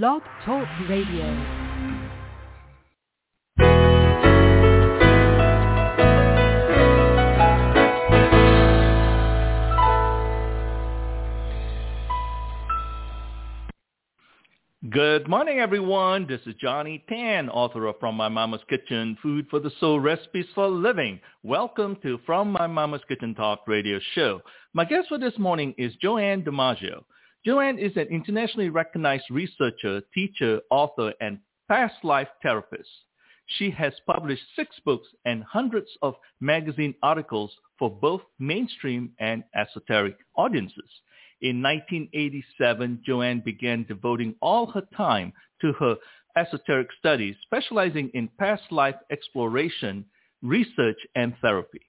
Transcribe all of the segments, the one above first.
Blog Talk Radio. Good morning, everyone. This is Johnny Tan, author of From My Mama's Kitchen, Food for the Soul, Recipes for Living. Welcome to From My Mama's Kitchen Talk radio show. My guest for this morning is Joanne DiMaggio. Joanne is an internationally recognized researcher, teacher, author, and past life therapist. She has published six books and hundreds of magazine articles for both mainstream and esoteric audiences. In 1987, Joanne began devoting all her time to her esoteric studies, specializing in past life exploration, research, and therapy.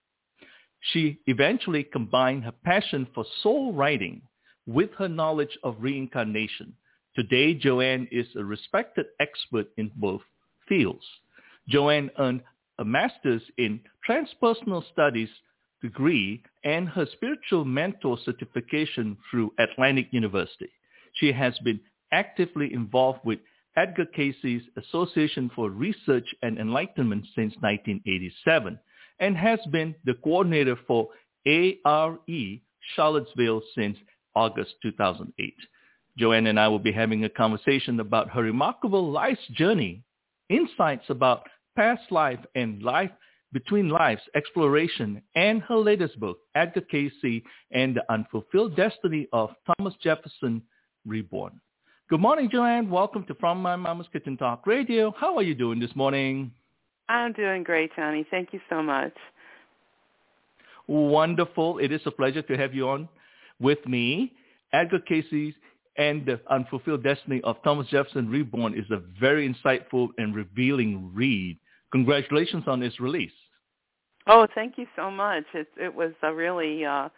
She eventually combined her passion for soul writing with her knowledge of reincarnation. Today, Joanne is a respected expert in both fields. Joanne earned a master's in transpersonal studies degree and her spiritual mentor certification through Atlantic University. She has been actively involved with Edgar Cayce's Association for Research and Enlightenment since 1987 and has been the coordinator for ARE Charlottesville since August 2008. Joanne and I will be having a conversation about her remarkable life's journey, insights about past life and life between Lives, Exploration, and her latest book, Edgar Cayce and the Unfulfilled Destiny of Thomas Jefferson Reborn. Good morning, Joanne. Welcome to From My Mama's Kitchen Talk Radio. How are you doing this morning? I'm doing great, Johnny. Thank you so much. Wonderful. It is a pleasure to have you on with me. Edgar Cayce and the Unfulfilled Destiny of Thomas Jefferson Reborn is a very insightful and revealing read. Congratulations on its release. Oh, thank you so much. It it was a really uh,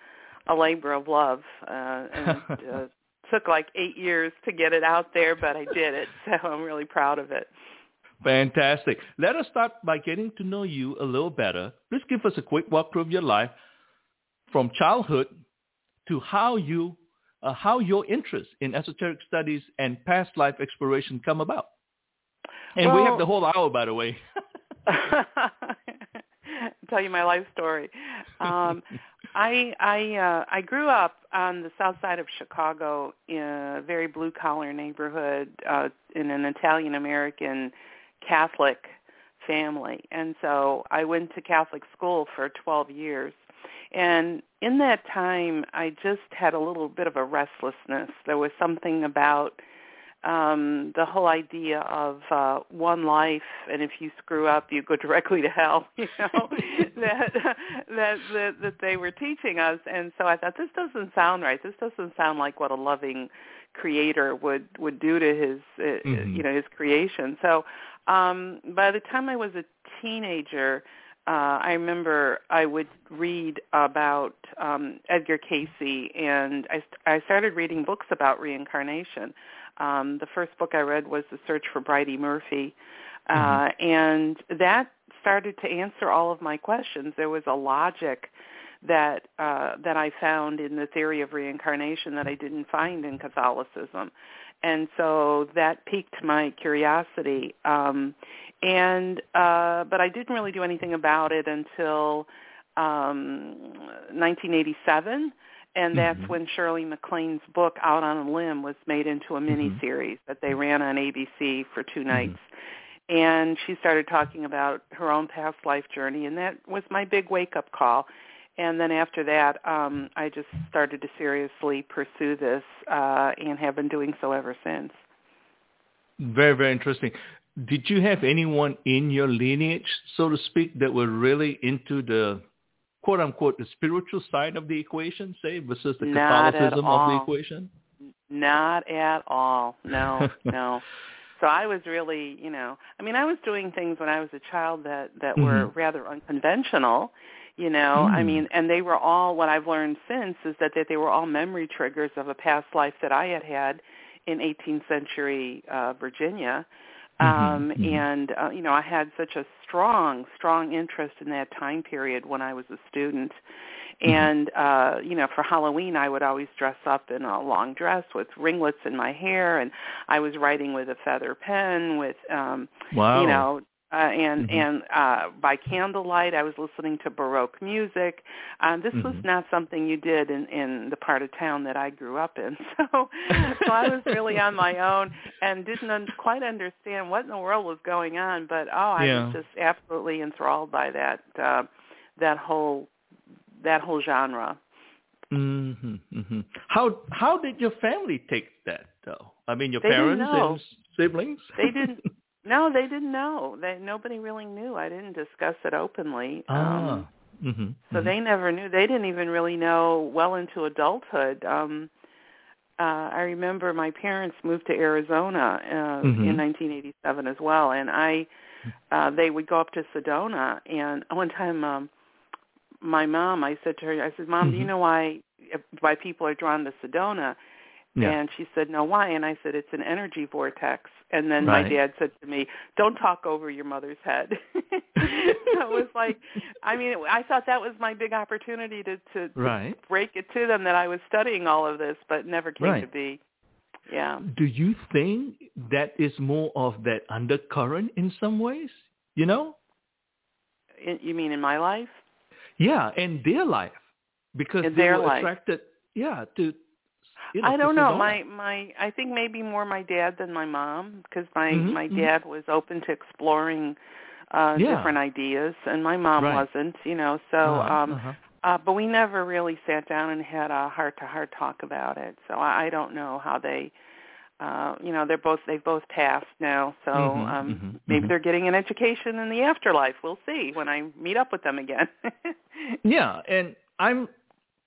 a labor of love, uh, and uh, took like eight years to get it out there, but I did it, so I'm really proud of it. Fantastic. Let us start by getting to know you a little better. Please give us a quick walkthrough of your life from childhood to how you uh, how your interest in esoteric studies and past life exploration come about. And well, we have the whole hour, by the way. tell you my life story. Um, I I uh, I grew up on the south side of Chicago in a very blue collar neighborhood uh, in an Italian American Catholic family, and so I went to Catholic school for 12 years. And in that time, I just had a little bit of a restlessness. There was something about um the whole idea of uh one life and if you screw up you go directly to hell you know that, that that that they were teaching us and so i thought this doesn't sound right this doesn't sound like what a loving creator would would do to his uh, mm-hmm. you know his creation so um by the time i was a teenager uh, I remember I would read about um, Edgar Cayce, and I, I started reading books about reincarnation. Um, the first book I read was The Search for Bridey Murphy, uh, mm-hmm. and that started to answer all of my questions. There was a logic that uh, that I found in the theory of reincarnation that I didn't find in Catholicism, and so that piqued my curiosity. Um, and uh, but I didn't really do anything about it until um, 1987 and that's mm-hmm. when Shirley MacLaine's book Out on a Limb was made into a mini mm-hmm. series that they ran on ABC for two mm-hmm. nights. Mm-hmm. And she started talking about her own past life journey, and that was my big wake up call. And then after that, um, I just started to seriously pursue this, uh, and have been doing so ever since. Very, very interesting. Did you have anyone in your lineage, so to speak, that were really into the quote unquote the spiritual side of the equation, say, versus the Not Catholicism of the equation? Not at all. No, no. So I was really, you know, I mean, I was doing things when I was a child that that mm-hmm. were rather unconventional, you know. Mm. I mean, and they were all what I've learned since is that that they were all memory triggers of a past life that I had had in 18th century uh Virginia um mm-hmm, and uh, you know i had such a strong strong interest in that time period when i was a student And uh, you know, for Halloween, I would always dress up in a long dress with ringlets in my hair, and I was writing with a feather pen, with um, Wow. you know, uh, and Mhm. and uh, by candlelight, I was listening to Baroque music. Um, this was Mhm. not something you did in in the part of town that I grew up in. So, so I was really on my own and didn't un- quite understand what in the world was going on. But oh, I Yeah. was just absolutely enthralled by that uh, that whole that whole genre. hmm hmm How how did your family take that though? I mean, your They parents and siblings. They didn't. No, they didn't know. They nobody really knew. I didn't discuss it openly. Um, ah. hmm so they never knew. They didn't even really know well into adulthood. Um, uh, I remember my parents moved to Arizona uh, Mhm. in 1987 as well, and I uh, they would go up to Sedona. And one time, um, my mom, I said to her, I said, "Mom, do you Mhm. know why why people are drawn to Sedona?" Yeah. And she said, "No, why?" And I said, "It's an energy vortex." And then my dad said to me, "Don't talk over your mother's head." it was like, I mean, I thought that was my big opportunity to to, to break it to them that I was studying all of this, but never came Right. to be. Yeah. Do you think that is more of that undercurrent in some ways? You know? In, you mean in my life? Yeah, in their life, because In they were life. attracted. Yeah, to. You know, I don't know. My my I think maybe more my dad than my mom because my Mhm, my mhm. dad was open to exploring uh Yeah. different ideas and my mom Right. wasn't, you know. So Uh-huh, um uh-huh. uh but we never really sat down and had a heart to heart talk about it. So I, I don't know how they uh you know, they're both they've both passed now. So Mhm, um mhm, maybe mhm. they're getting an education in the afterlife. We'll see when I meet up with them again. Yeah, and I'm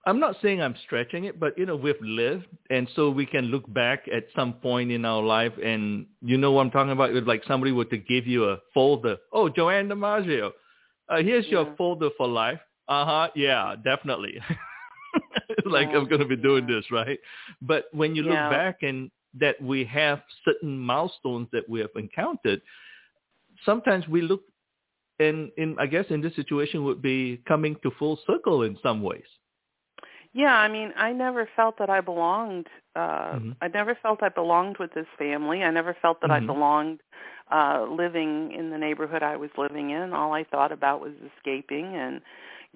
I'm not saying I'm stretching it, but you know we've lived, and so we can look back at some point in our life, and you know what I'm talking about. It's like somebody were to give you a folder. Oh, Joanne DiMaggio, uh, here's your folder for life. Uh huh. Yeah, definitely. like Yeah, I'm going to be doing yeah. this, right? But when you look Yeah. back and that we have certain milestones that we have encountered, sometimes we look and in I guess in this situation would be coming to full circle in some ways. Yeah, I mean, I never felt that I belonged. Uh Mhm. I never felt I belonged with this family. I never felt that I Mhm. belonged uh living in the neighborhood I was living in. All I thought about was escaping and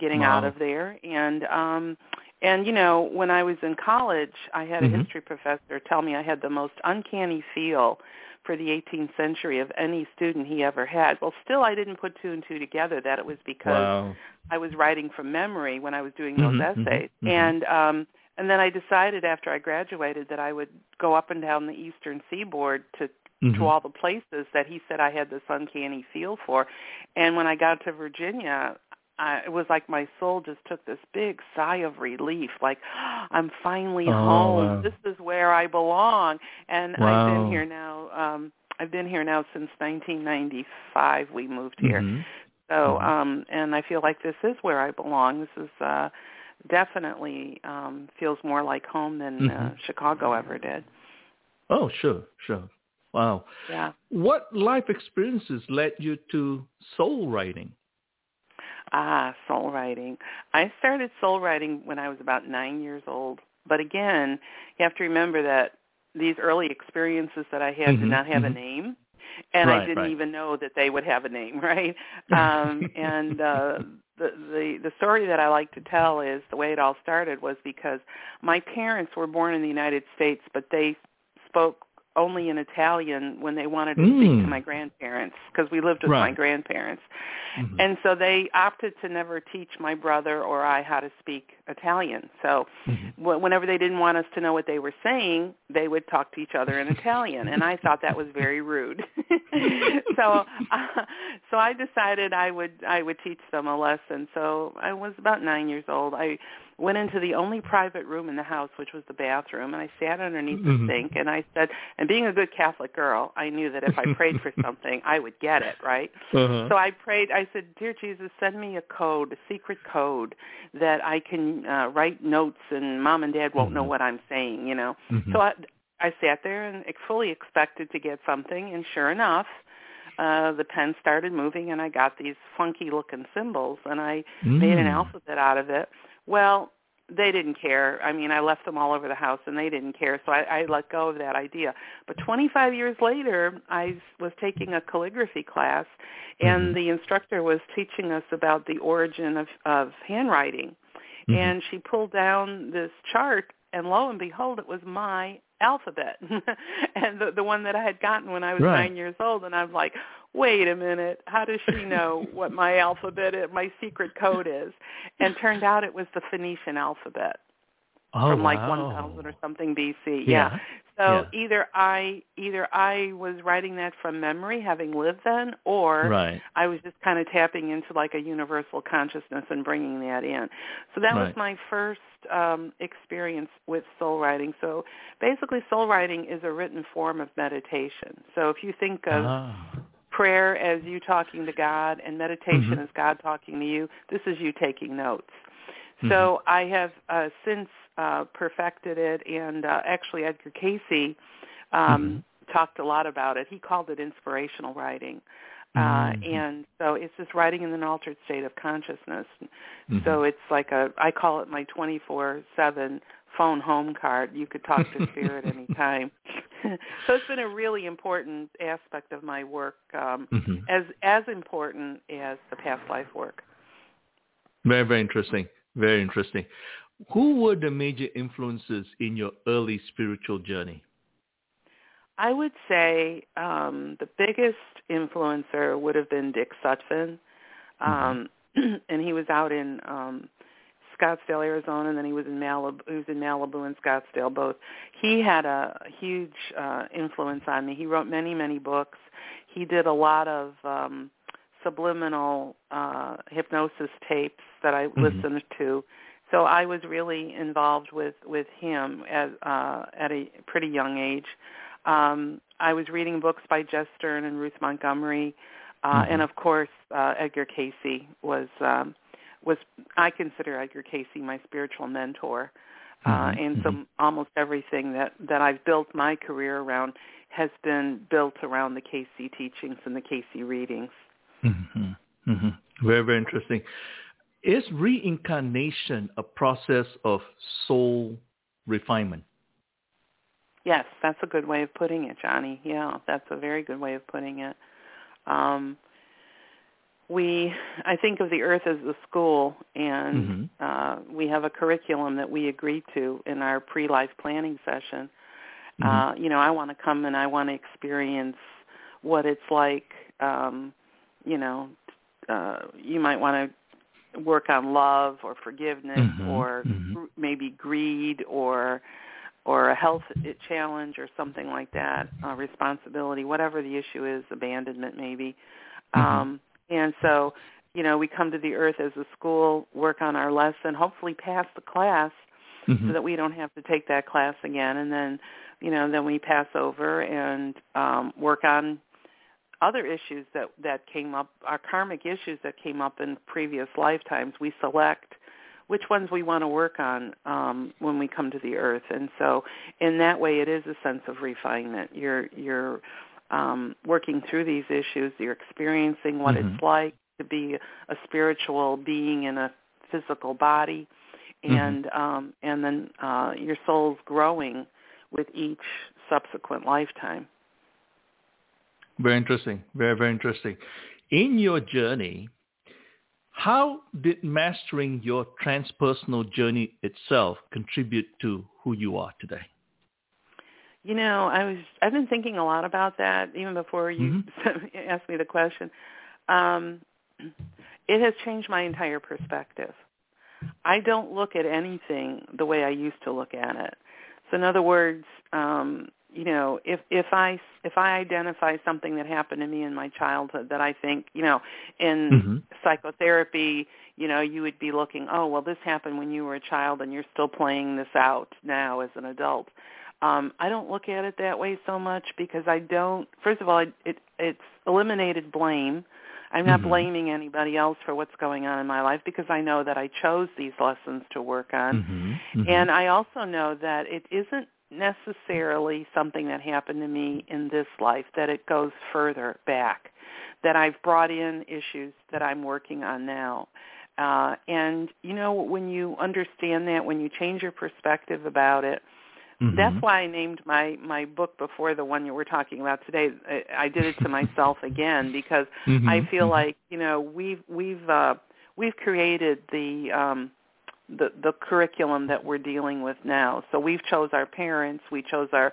getting out of there. And um and you know, when I was in college, I had a Mhm. history professor tell me I had the most uncanny feel for the 18th century of any student he ever had. Well, still I didn't put two and two together that it was because Wow. I was writing from memory when I was doing those Mhm, mhm, essays. mhm. And um and then I decided after I graduated that I would go up and down the eastern seaboard to Mhm. to all the places that he said I had this uncanny feel for. And when I got to Virginia, I, it was like my soul just took this big sigh of relief, like I'm finally Oh, home. wow. This is where I belong. And I've been here now. um I've been here now since 1995. We moved here. Mhm. So, Mhm. um, and I feel like this is where I belong. This is uh, definitely um, feels more like home than uh, Mhm. Chicago ever did. Oh, sure, sure. Wow. Yeah. What life experiences led you to soul writing? Ah, soul writing. I started soul writing when I was about nine years old. But again, you have to remember that these early experiences that I had Mhm, did not have a mhm. name. And I didn't right. even know that they would have a name, right? Um, and uh, the, the the story that I like to tell is the way it all started was because my parents were born in the United States, but they spoke only in Italian when they wanted to speak Mm. to my grandparents because we lived with my Right. grandparents. Mhm. And so they opted to never teach my brother or I how to speak Italian. So Mhm. wh- whenever they didn't want us to know what they were saying, they would talk to each other in Italian, and I thought that was very rude. so, uh, so I decided I would I would teach them a lesson. So I was about nine years old. I went into the only private room in the house, which was the bathroom, and I sat underneath Mhm. the sink, and I said, and being a good Catholic girl, I knew that if I prayed for something, I would get it, right? Uh-huh. So I prayed. I said, "Dear Jesus, send me a code, a secret code, that I can uh, write notes, and mom and dad won't know Mhm. what I'm saying." You know. Mhm. So I, I sat there and fully expected to get something, and sure enough, uh, the pen started moving, and I got these funky-looking symbols, and I made an Mm. alphabet out of it. Well, they didn't care. I mean, I left them all over the house, and they didn't care. So I, I let go of that idea. But 25 years later, I was taking a calligraphy class, and Mhm. the instructor was teaching us about the origin of, of handwriting. Mhm. And she pulled down this chart, and lo and behold, it was my alphabet, and the the one that I had gotten when I was Right. nine years old. And I'm like, wait a minute, how does she know what my alphabet, is, my secret code is? And turned out it was the Phoenician alphabet oh, from like wow. 1000 or something BC. Yeah. So Yeah. either I either I was writing that from memory, having lived then, or Right. I was just kind of tapping into like a universal consciousness and bringing that in. So that was my first um, experience with soul writing. So basically, soul writing is a written form of meditation. So if you think of Ah. prayer as you talking to God and meditation Mhm. as God talking to you, this is you taking notes. Mm-hmm. So I have uh, since uh, perfected it, and uh, actually Edgar Cayce um, talked a lot about it. He called it inspirational writing. Uh, Mhm. and so it's just writing in an altered state of consciousness. Mhm. So it's like a, I call it my 24-7 phone home card. You could talk to spirit anytime. so it's been a really important aspect of my work, um, Mhm. as as important as the past life work. Very, very interesting. Very interesting. Who were the major influences in your early spiritual journey? I would say um, the biggest influencer would have been Dick Sutphin, um, and he was out in um, Scottsdale, Arizona, and then he was in Malibu. He was in Malibu and Scottsdale both. He had a huge uh, influence on me. He wrote many, many books. He did a lot of um, subliminal uh, hypnosis tapes that I Mhm. listened to. So I was really involved with with him at uh, at a pretty young age. Um, I was reading books by Jess Stearn and Ruth Montgomery, uh, Mhm. and of course uh, Edgar Cayce was um, was I consider Edgar Cayce my spiritual mentor, uh, Mhm, and so mhm. almost everything that that I've built my career around has been built around the Cayce teachings and the Cayce readings. hmm hmm Very, very interesting. Is reincarnation a process of soul refinement? Yes, that's a good way of putting it, Johnny. Yeah, that's a very good way of putting it. Um, we, I think of the Earth as the school, and Mhm. uh, we have a curriculum that we agreed to in our pre-life planning session. Mhm. Uh, you know, I want to come and I want to experience what it's like. Um, you know, uh, you might want to work on love or forgiveness Mhm, or mhm. gr- maybe greed or or a health challenge or something like that, uh, responsibility, whatever the issue is, abandonment maybe. Mhm. Um, and so, you know, we come to the earth as a school, work on our lesson, hopefully pass the class Mhm. so that we don't have to take that class again and then you know then we pass over and um work on other issues that that came up our karmic issues that came up in previous lifetimes we select which ones we want to work on um when we come to the earth. And so in that way it is a sense of refinement. You're you're um working through these issues. You're experiencing what Mhm. it's like to be a spiritual being in a physical body. Mhm. and um and then uh your soul's growing with each subsequent lifetime Very interesting. Very, very interesting. In your journey, how did mastering your transpersonal journey itself contribute to who you are today? you know i was i've been thinking a lot about that even before you asked me the question um it has changed my entire perspective i don't look at anything the way i used to look at it so in other words um you know if if i if i identify something that happened to me in my childhood that i think you know in Mhm. psychotherapy you know you would be looking oh well this happened when you were a child and you're still playing this out now as an adult um i don't look at it that way so much because i don't first of all it, it it's eliminated blame i'm not Mhm. blaming anybody else for what's going on in my life because i know that i chose these lessons to work on Mhm. Mhm. and I also know that it isn't necessarily something that happened to me in this life, that it goes further back, that I've brought in issues that I'm working on now. Uh, and you know, when you understand that, when you change your perspective about it, Mhm. that's why I named my my book before the one you were talking about today. I, I did it to myself again because Mhm, I feel mhm. like you know we've we've uh, we've created the um, the the curriculum that we're dealing with now. So we've chose our parents, we chose our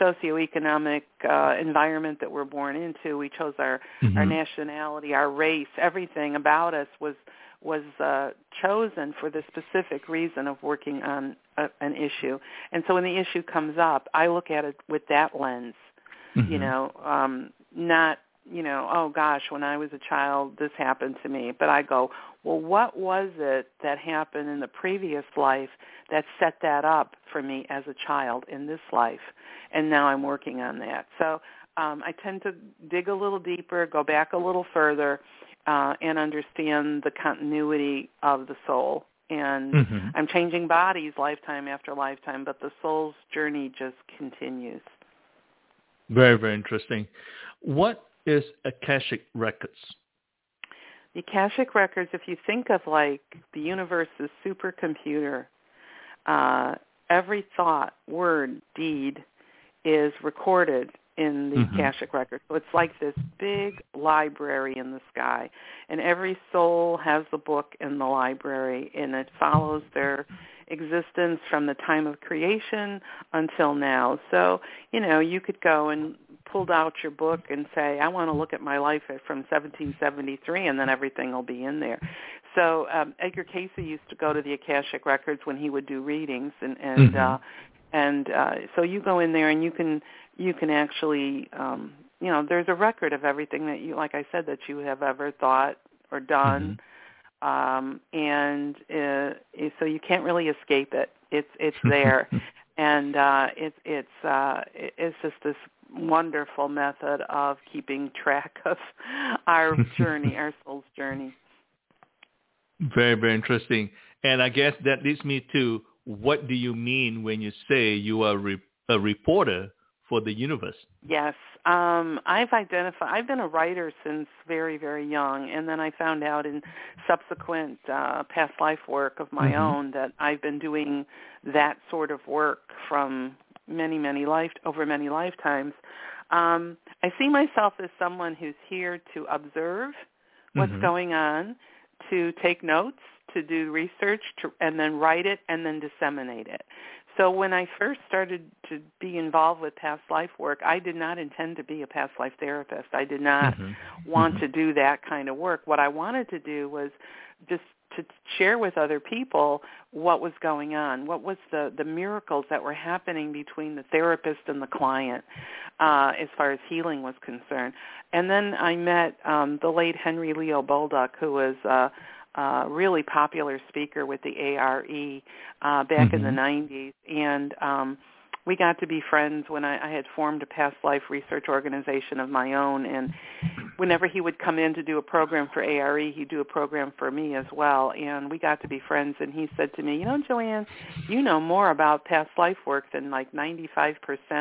socioeconomic uh, environment that we're born into, we chose our our Mhm. nationality, our race, everything about us was was uh, chosen for the specific reason of working on a, an issue. And so when the issue comes up, I look at it with that lens you Mhm. know um not you know oh gosh when i was a child this happened to me. But i go well what was it that happened in the previous life that set that up for me as a child in this life? And now i'm working on that. So um i tend to dig a little deeper go back a little further uh and understand the continuity of the soul. And Mhm. i'm changing bodies lifetime after lifetime but the soul's journey just continues. Very, very interesting. What is Akashic Records? The Akashic Records, if you think of like the universe's supercomputer, uh, every thought, word, deed is recorded in the Mhm. Akashic Records. So it's like this big library in the sky. And every soul has the book in the library and it follows their existence from the time of creation until now. So, you know, you could go and pull out your book and say, I want to look at my life from 1773 and then everything will be in there. So um, Edgar Cayce used to go to the Akashic Records when he would do readings and, and Mhm. uh, and uh, so you go in there and you can you can actually um, you know there's a record of everything that you like I said that you have ever thought or done um, and uh, so you can't really escape it. It's it's there, and uh, it's it's uh, it's just this wonderful method of keeping track of our journey, our soul's journey. Very, very interesting. And I guess that leads me to what do you mean when you say you are re- a reporter for the universe? Yes, um, I've identified. I've been a writer since very, very young, and then I found out in subsequent uh, past life work of my Mhm. own that I've been doing that sort of work from many, many life over many lifetimes. Um, I see myself as someone who's here to observe what's Mhm. going on, to take notes, to do research, to, and then write it, and then disseminate it. So when I first started to be involved with past life work, I did not intend to be a past life therapist. I did not Mhm. want Mhm. to do that kind of work. What I wanted to do was just to share with other people what was going on, what was the the miracles that were happening between the therapist and the client, uh, as far as healing was concerned. And then I met um, the late Henry Leo Bolduc, who was uh, a really popular speaker with the ARE uh, back in the Mhm. 90s, and um, we got to be friends when I, I had formed a past life research organization of my own and whenever he would come in to do a program for ARE, he'd do a program for me as well. And we got to be friends. And he said to me, you know, Joanne, you know more about past life work than like 95%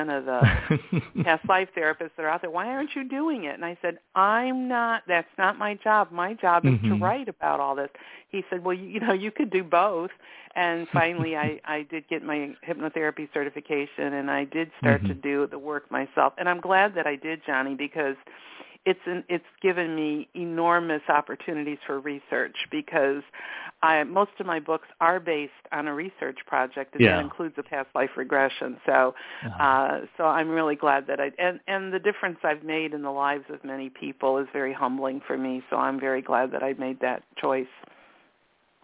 of the past life therapists that are out there. Why aren't you doing it? And I said, I'm not. That's not my job. My job is to Mhm. write about all this. He said, well, you, you know, you could do both. And finally, I I did get my hypnotherapy certification, and I did start to Mhm. do the work myself. And I'm glad that I did, Johnny, because it's an, it's given me enormous opportunities for research because I, most of my books are based on a research project, and Yeah. that includes a past life regression. So, Uh-huh. uh, so I'm really glad that I and and the difference I've made in the lives of many people is very humbling for me. So I'm very glad that I made that choice.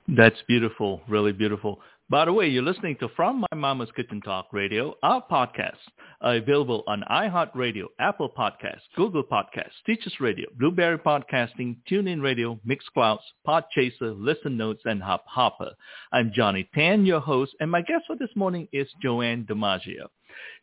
That's beautiful, really beautiful. By the way, you're listening to From My Mama's Kitchen Talk Radio. Our podcasts are available on iHeartRadio, Apple Podcasts, Google Podcasts, Teachers Radio, Blueberry Podcasting, TuneIn Radio, Mixclouds, Podchaser, Listen Notes, and Hop Hopper. I'm Johnny Tan, your host, and my guest for this morning is Joanne DiMaggio.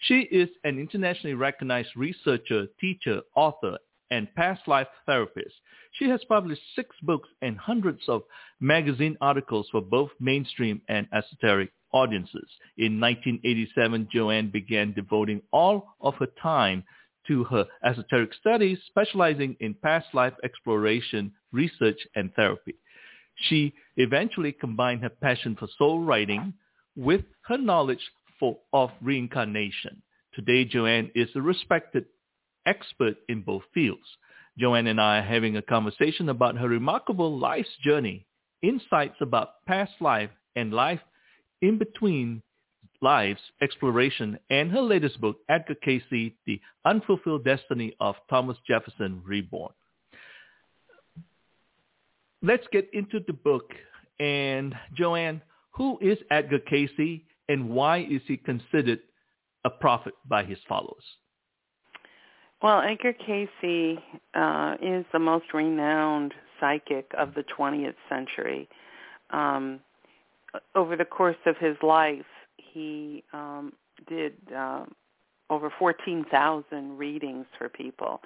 She is an internationally recognized researcher, teacher, author, and past life therapist. She has published six books and hundreds of magazine articles for both mainstream and esoteric audiences. In 1987, Joanne began devoting all of her time to her esoteric studies, specializing in past life exploration, research, and therapy. She eventually combined her passion for soul writing with her knowledge for, of reincarnation. Today, Joanne is a respected expert in both fields. Joanne and I are having a conversation about her remarkable life's journey, insights about past life and life in between lives, exploration, and her latest book, Edgar Cayce, The Unfulfilled Destiny of Thomas Jefferson Reborn. Let's get into the book. And Joanne, who is Edgar Cayce and why is he considered a prophet by his followers? Well, Edgar Cayce uh, is the most renowned psychic of the 20th century. Um, over the course of his life, he um, did uh, over 14,000 readings for people.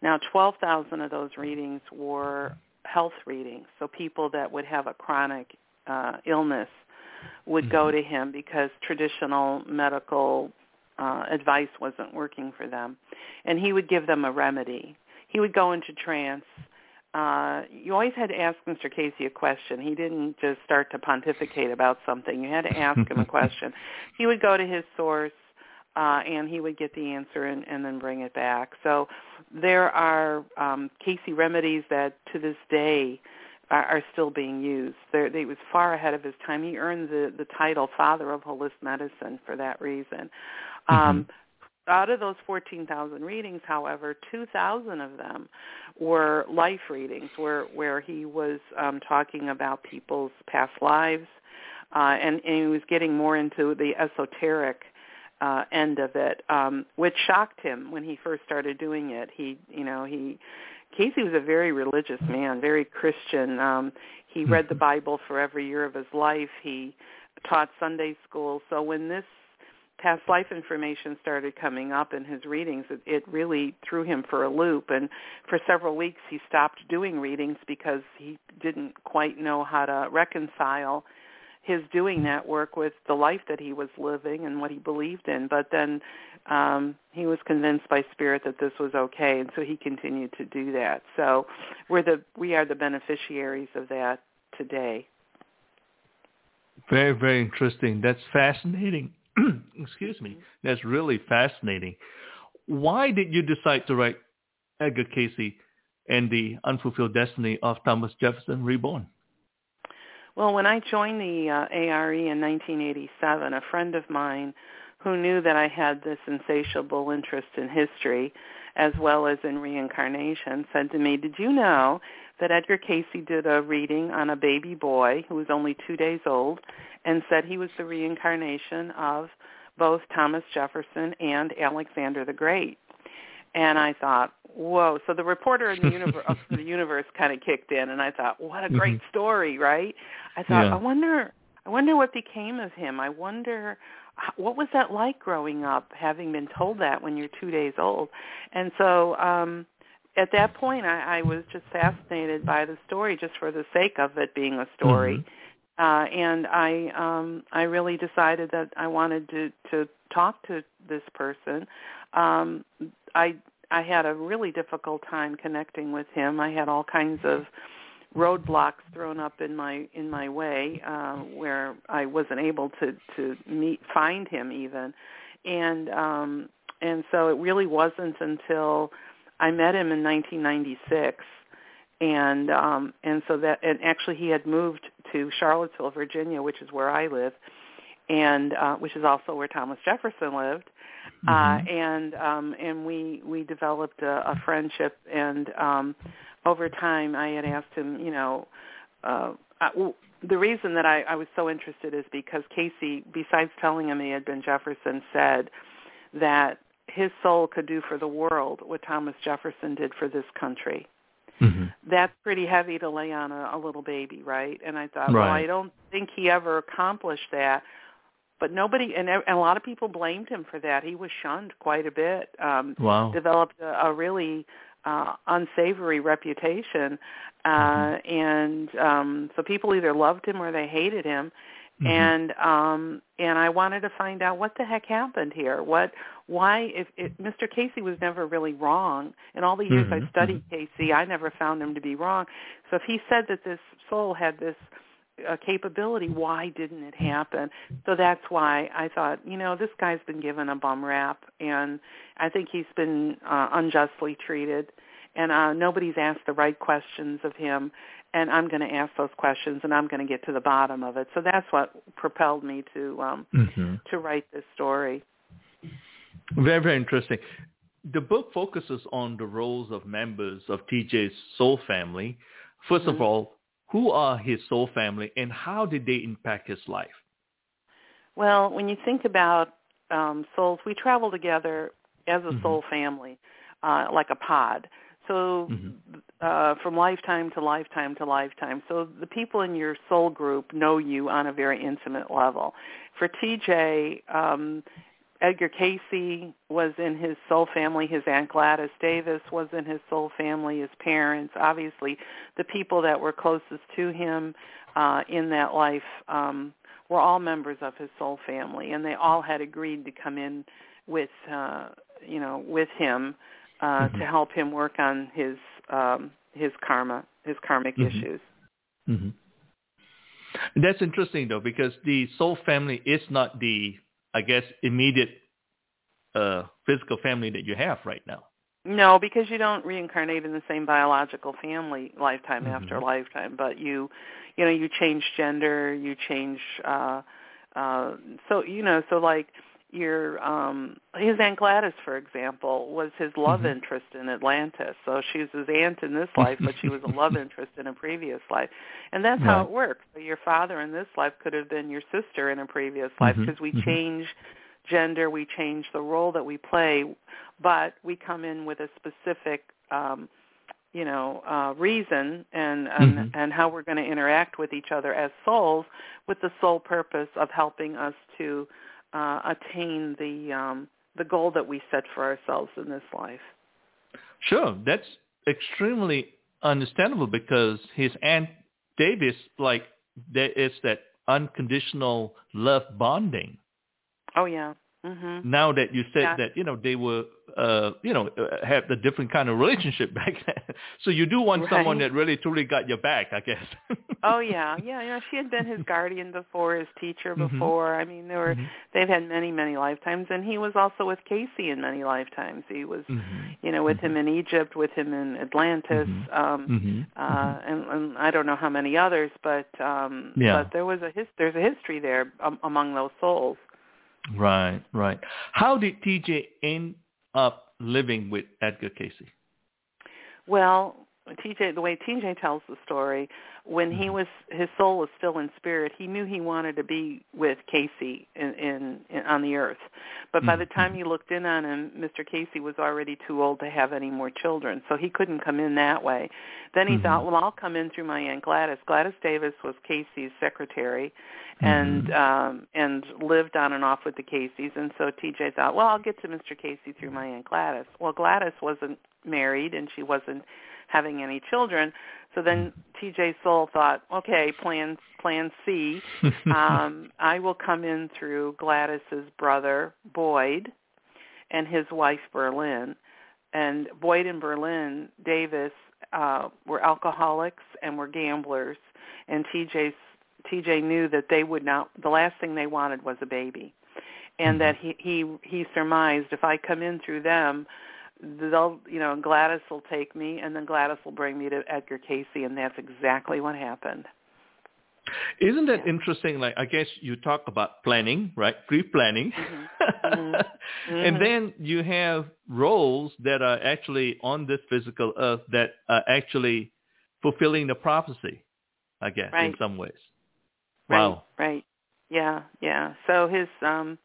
Now, 12,000 of those readings were health readings, so people that would have a chronic uh, illness would mm-hmm. go to him because traditional medical uh, advice wasn't working for them. And he would give them a remedy. He would go into trance. Uh, you always had to ask Mr. Cayce a question. He didn't just start to pontificate about something. You had to ask him a question. He would go to his source, uh, and he would get the answer and, and then bring it back. So there are um, Cayce remedies that to this day are, are still being used. They're, they was far ahead of his time. He earned the, the title Father of Holistic Medicine for that reason. Um, mm-hmm. Out of those 14,000 readings, however, 2,000 of them were life readings where, where he was um, talking about people's past lives, uh, and, and he was getting more into the esoteric uh, end of it, um, which shocked him when he first started doing it. He, you know, he Cayce was a very religious man, very Christian. Um, he read the mm-hmm. Bible for every year of his life. He taught Sunday school. So when this past life information started coming up in his readings, it, it really threw him for a loop. And for several weeks, he stopped doing readings because he didn't quite know how to reconcile his doing that work with the life that he was living and what he believed in. But then um, he was convinced by spirit that this was okay, and so he continued to do that. So we're the we are the beneficiaries of that today. Very, very interesting. That's fascinating. excuse me, that's really fascinating. Why did you decide to write Edgar Cayce and the Unfulfilled Destiny of Thomas Jefferson Reborn? Well, when I joined the uh, ARE in 1987, a friend of mine who knew that I had this insatiable interest in history as well as in reincarnation said to me, did you know that Edgar Cayce did a reading on a baby boy who was only two days old and said he was the reincarnation of both Thomas Jefferson and Alexander the Great. And I thought, whoa. So the reporter in the universe, of the universe kind of kicked in, and I thought, what a great mm-hmm. story, right? I thought, yeah. I wonder, I wonder what became of him. I wonder what was that like growing up, having been told that when you're two days old. And so um, at that point, I, I was just fascinated by the story, just for the sake of it being a story. Mm-hmm uh, and I um, I really decided that I wanted to to talk to this person. Um, I I had a really difficult time connecting with him. I had all kinds of roadblocks thrown up in my in my way uh, where I wasn't able to to meet find him even, and um, and so it really wasn't until I met him in 1996 and um and so that and actually he had moved to Charlottesville, Virginia, which is where I live, and uh, which is also where Thomas Jefferson lived. Uh, mm-hmm. Uh, and um, and we we developed a, a friendship, and um, over time I had asked him, you know, uh, I, the reason that I, I was so interested is because Cayce, besides telling him he had been Jefferson, said that his soul could do for the world what Thomas Jefferson did for this country. Mm-hmm. That's pretty heavy to lay on a, a little baby, right? And I thought, right. well, I don't think he ever accomplished that. But nobody, and, and a lot of people blamed him for that. He was shunned quite a bit. Um, wow. Developed a, a really uh, unsavory reputation, uh, mm-hmm. and um, so people either loved him or they hated him. Mm-hmm. And um and I wanted to find out what the heck happened here. What why if, if Mr. Cayce was never really wrong. In all the years mm-hmm. I studied Cayce, I never found him to be wrong. So if he said that this soul had this uh, capability, why didn't it happen? So that's why I thought, you know, this guy's been given a bum rap, and I think he's been uh, unjustly treated, and uh, nobody's asked the right questions of him and I'm going to ask those questions and I'm going to get to the bottom of it. So that's what propelled me to um, mm-hmm. to write this story. Very very interesting. The book focuses on the roles of members of TJ's soul family. 1st mm-hmm. of all, who are his soul family and how did they impact his life? Well, when you think about um, souls, we travel together as a mm-hmm. soul family, uh, like a pod. So mm-hmm. uh, from lifetime to lifetime to lifetime. So the people in your soul group know you on a very intimate level. For TJ, um, Edgar Cayce was in his soul family. His Aunt Gladys Davis was in his soul family. His parents, obviously, the people that were closest to him uh, in that life um, were all members of his soul family, and they all had agreed to come in with, uh, you know, with him uh, mm-hmm. to help him work on his um, his karma, his karmic mm-hmm. issues. Mm-hmm. That's interesting though, because the soul family is not the, I guess, immediate uh, physical family that you have right now. No, because you don't reincarnate in the same biological family lifetime mm-hmm. after lifetime, but you, you know, you change gender, you change. uh uh So you know, so like your um his aunt Gladys, for example, was his love mm-hmm. interest in Atlantis. So she was his aunt in this life, but she was a love interest in a previous life, and that's right. how it works. So your father in this life could have been your sister in a previous life because mm-hmm. we mm-hmm. change gender, we change the role that we play, but we come in with a specific um you know uh reason and and, mm-hmm. and how we're going to interact with each other as souls with the sole purpose of helping us to uh, attain the um, the goal that we set for ourselves in this life. Sure, that's extremely understandable because his aunt Davis, like there is that unconditional love bonding. Oh yeah. Mm-hmm. Now that you said yeah. that, you know, they were, uh, you know, uh, have a different kind of relationship back then. so you do want right. someone that really truly got your back, I guess. oh yeah, yeah. You know, she had been his guardian before, his teacher mm-hmm. before. Mm-hmm. I mean, there were mm-hmm. they've had many, many lifetimes, and he was also with Cayce in many lifetimes. He was, mm-hmm. you know, with him mm-hmm. in Egypt, with him in Atlantis, um, uh, and, and I don't know how many others, but um, yeah. but there was a his, there's a history there um, among those souls. Right, right. How did TJ end up living with Edgar Cayce? Well, TJ, the way TJ tells the story, when he mm-hmm. was his soul was still in spirit, he knew he wanted to be with Cayce in, in, in on the earth. But by the time mm-hmm. he looked in on him, Mr. Cayce was already too old to have any more children, so he couldn't come in that way. Then he mm-hmm. thought, well, I'll come in through my aunt Gladys. Gladys Davis was Cayce's secretary, and mm-hmm. um and lived on and off with the Cayces, and so TJ thought, well, I'll get to Mr. Cayce through my aunt Gladys. Well, Gladys wasn't married and she wasn't having any children. So then TJ Soul thought, okay, plan plan C. um, I will come in through Gladys's brother Boyd and his wife Berlin. And Boyd and Berlin Davis uh, were alcoholics and were gamblers. And TJ TJ knew that they would not. The last thing they wanted was a baby, and mm-hmm. that he he he surmised if I come in through them, they'll you know Gladys will take me, and then Gladys will bring me to Edgar Cayce and that's exactly what happened. Isn't that yeah. interesting? Like I guess you talk about planning, right? Pre-planning, mm-hmm. mm-hmm. and then you have roles that are actually on this physical earth that are actually fulfilling the prophecy. I guess right. in some ways. Wow. Right, right. Yeah, yeah. So his um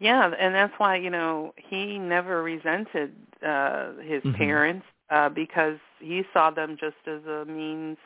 yeah, and that's why, you know, he never resented uh his mm-hmm. parents uh because he saw them just as a means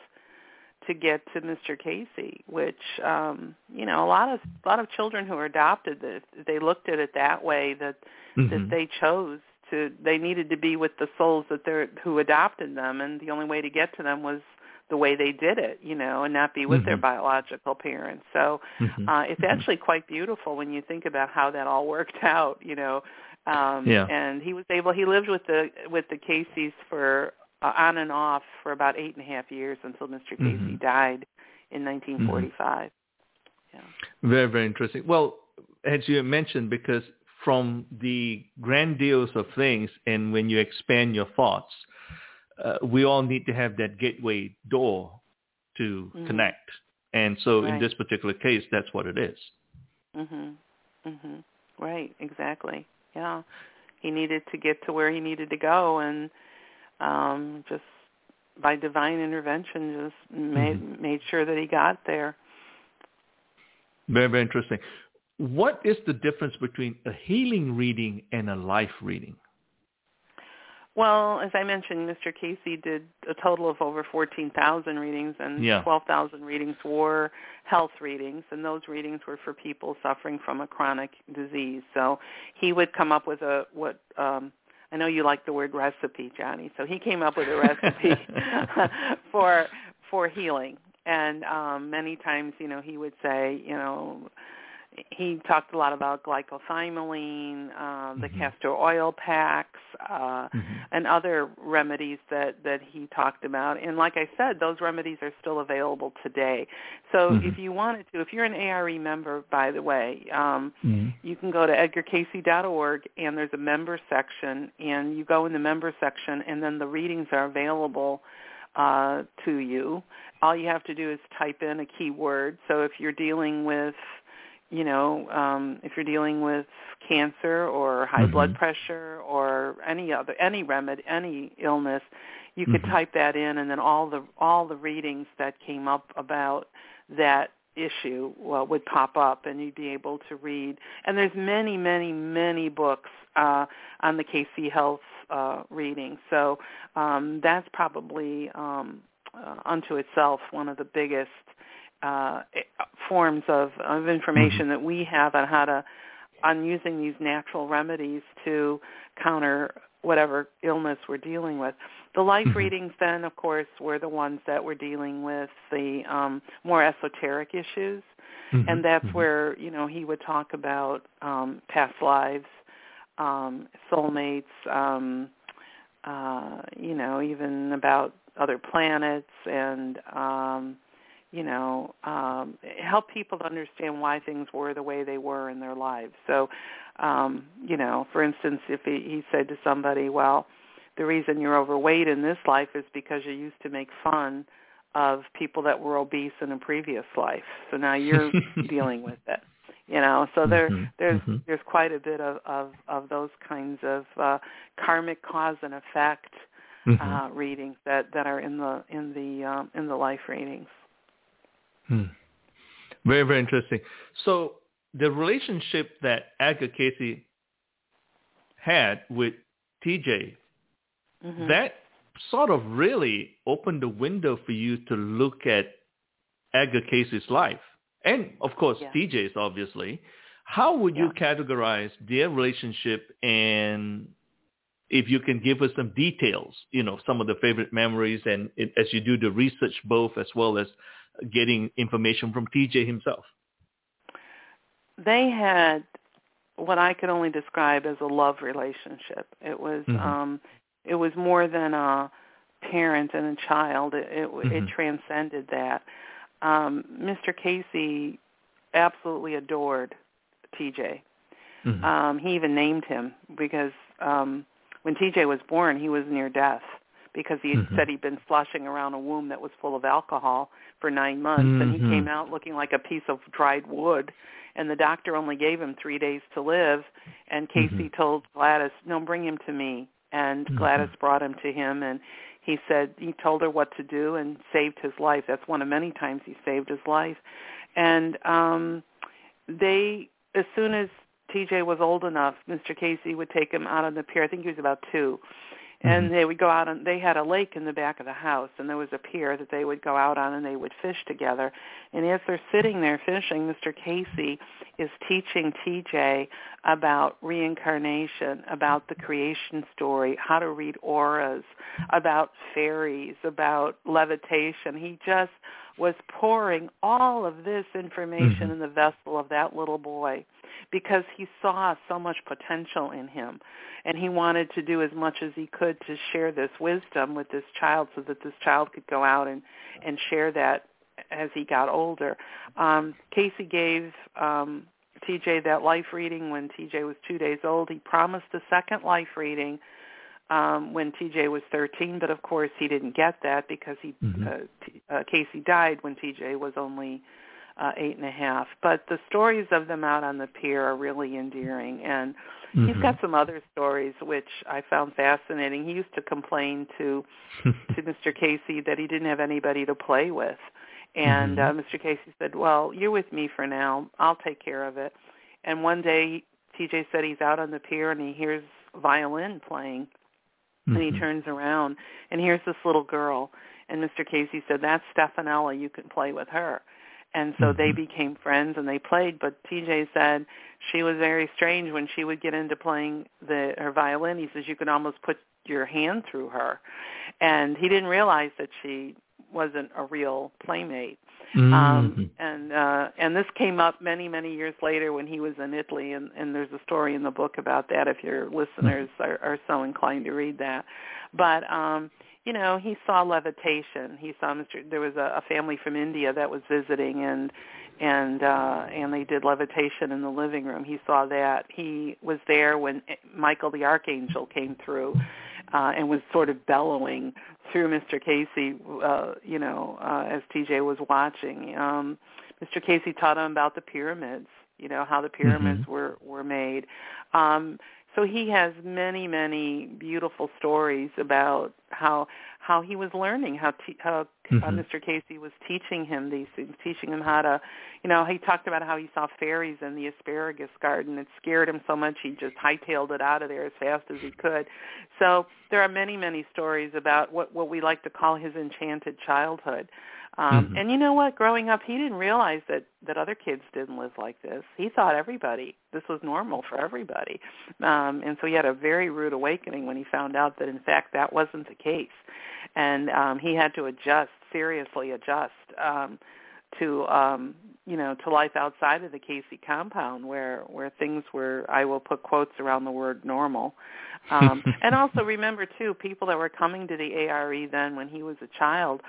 to get to Mr. Cayce, which um, you know, a lot of a lot of children who are adopted that they looked at it that way that mm-hmm. that they chose to they needed to be with the souls that they're who adopted them and the only way to get to them was the way they did it, you know, and not be with Mm-hmm. their biological parents. So Mhm. uh, it's Mhm. actually quite beautiful when you think about how that all worked out, you know. Um, Yeah. And he was able. He lived with the with the Cayces for uh, on and off for about eight and a half years until Mr. Cayce Mhm. died in 1945. Yeah. Very, very interesting. Well, as you mentioned, because from the grandiose of things and when you expand your thoughts, uh, we all need to have that gateway door to Mhm. connect. And so in this particular case, that's what it is. Mhm. Mhm. Right, exactly. Yeah. He needed to get to where he needed to go and um just by divine intervention just made Mhm. made sure that he got there. Very, very interesting. What is the difference between a healing reading and a life reading? Well, as I mentioned, Mr. Cayce did a total of over 14,000 readings, and Yeah. 12,000 readings were health readings, and those readings were for people suffering from a chronic disease. So he would come up with a what um, I know you like the word recipe, Johnny. So he came up with a recipe for for healing, and um, many times, you know, he would say, you know, he talked a lot about Glyco-Thymoline, uh, the Mhm. castor oil packs, uh, Mhm. and other remedies that that he talked about. And like I said, those remedies are still available today. So Mhm. if you wanted to, if you're an ARE member, by the way, um, Mhm. you can go to edgarcayce.org and there's a member section, and you go in the member section, and then the readings are available uh, to you. All you have to do is type in a keyword. So if you're dealing with you know, um, if you're dealing with cancer or high Mhm. blood pressure or any other any remedy, any illness, you could Mhm. type that in, and then all the all the readings that came up about that issue well, would pop up, and you'd be able to read. And there's many, many, many books uh, on the Cayce Health uh, reading. So um, that's probably um, uh, unto itself one of the biggest uh, forms of, of information that we have on how to on using these natural remedies to counter whatever illness we're dealing with. The life Mhm. readings then of course were the ones that were dealing with the um more esoteric issues Mhm. and that's Mhm. where, you know, he would talk about um past lives, um soulmates, um uh you know, even about other planets and um you know, um, help people to understand why things were the way they were in their lives. So, um, you know, for instance, if he, he said to somebody, well, the reason you're overweight in this life is because you used to make fun of people that were obese in a previous life. So now you're dealing with it. You know, so there Mhm. there's Mhm. there's quite a bit of of, of those kinds of uh, karmic cause and effect Mhm. uh, readings that that are in the in the um, in the life readings. Hmm. Very, very interesting. So the relationship that Edgar Cayce had with TJ, Mhm. that sort of really opened the window for you to look at Edgar Cayce's life. And of course, Yeah. TJ's obviously. How would you Yeah. categorize their relationship and if you can give us some details, you know, some of the favorite memories and it, as you do the research both as well as getting information from TJ himself. they had what I could only describe as a love relationship. It was Mhm. um it was more than a parent and a child. It it, it Mhm. transcended that. Um Mr. Cayce absolutely adored TJ. Mhm. Um he even named him because um when TJ was born, he was near death because he had Mhm. said he'd been sloshing around a womb that was full of alcohol for 9 months and he came out looking like a piece of dried wood and the doctor only gave him 3 days to live and Cayce Mhm. told Gladys, "No, bring him to me." And Mhm. Gladys brought him to him and he said he told her what to do and saved his life. That's one of many times he saved his life. And um they as soon as TJ was old enough, Mr. Cayce would take him out on the pier. I think he was about two, Mm-hmm. and they would go out on they had a lake in the back of the house and there was a pier that they would go out on and they would fish together. And as they're sitting there fishing mr cayce is teaching tj about reincarnation about the creation story how to read auras about fairies about levitation. He just was pouring all of this information Mm-hmm. in the vessel of that little boy because he saw so much potential in him. And he wanted to do as much as he could to share this wisdom with this child so that this child could go out and and share that as he got older. Um cayce gave um tj that life reading when tj was two days old. He promised a second life reading um when TJ was 13 but of course he didn't get that because he Mhm. uh, T, uh Cayce died when TJ was only uh eight and a half but the stories of them out on the pier are really endearing and he's Mhm. got some other stories which I found fascinating he used to complain to to Mr. Cayce that he didn't have anybody to play with and Mhm. uh, Mr. Cayce said well you're with me for now I'll take care of it and one day TJ said he's out on the pier and he hears violin playing and he Mhm. turns around and here's this little girl and Mr. Cayce said that's Stefanella you can play with her and so they Mhm. became friends and they played but TJ said she was very strange when she would get into playing the her violin he says you could almost put your hand through her and he didn't realize that she wasn't a real playmate. Um Mhm. and uh and this came up many many years later when he was in Italy and and there's a story in the book about that if your listeners are, are so inclined to read that. But um you know he saw levitation. He saw Mr. there was a, a family from India that was visiting and and uh and they did levitation in the living room. He saw that. He was there when Michael the archangel came through uh and was sort of bellowing through Mr. Cayce uh you know uh as TJ was watching um Mr. Cayce taught him about the pyramids you know how the pyramids Mhm. were were made um so he has many many beautiful stories about how how he was learning how t- how uh, Mhm. Mr. Cayce was teaching him these things teaching him how to you know he talked about how he saw fairies in the asparagus garden it scared him so much he just hightailed it out of there as fast as he could so there are many many stories about what what we like to call his enchanted childhood um Mhm. and you know what? Growing up he didn't realize that that other kids didn't live like this. He thought everybody this was normal for everybody. Um and so he had a very rude awakening when he found out that in fact that wasn't the case. And um he had to adjust seriously adjust um to um you know to life outside of the Cayce compound where where things were I will put quotes around the word normal. Um and also remember too people that were coming to the ARE then when he was a child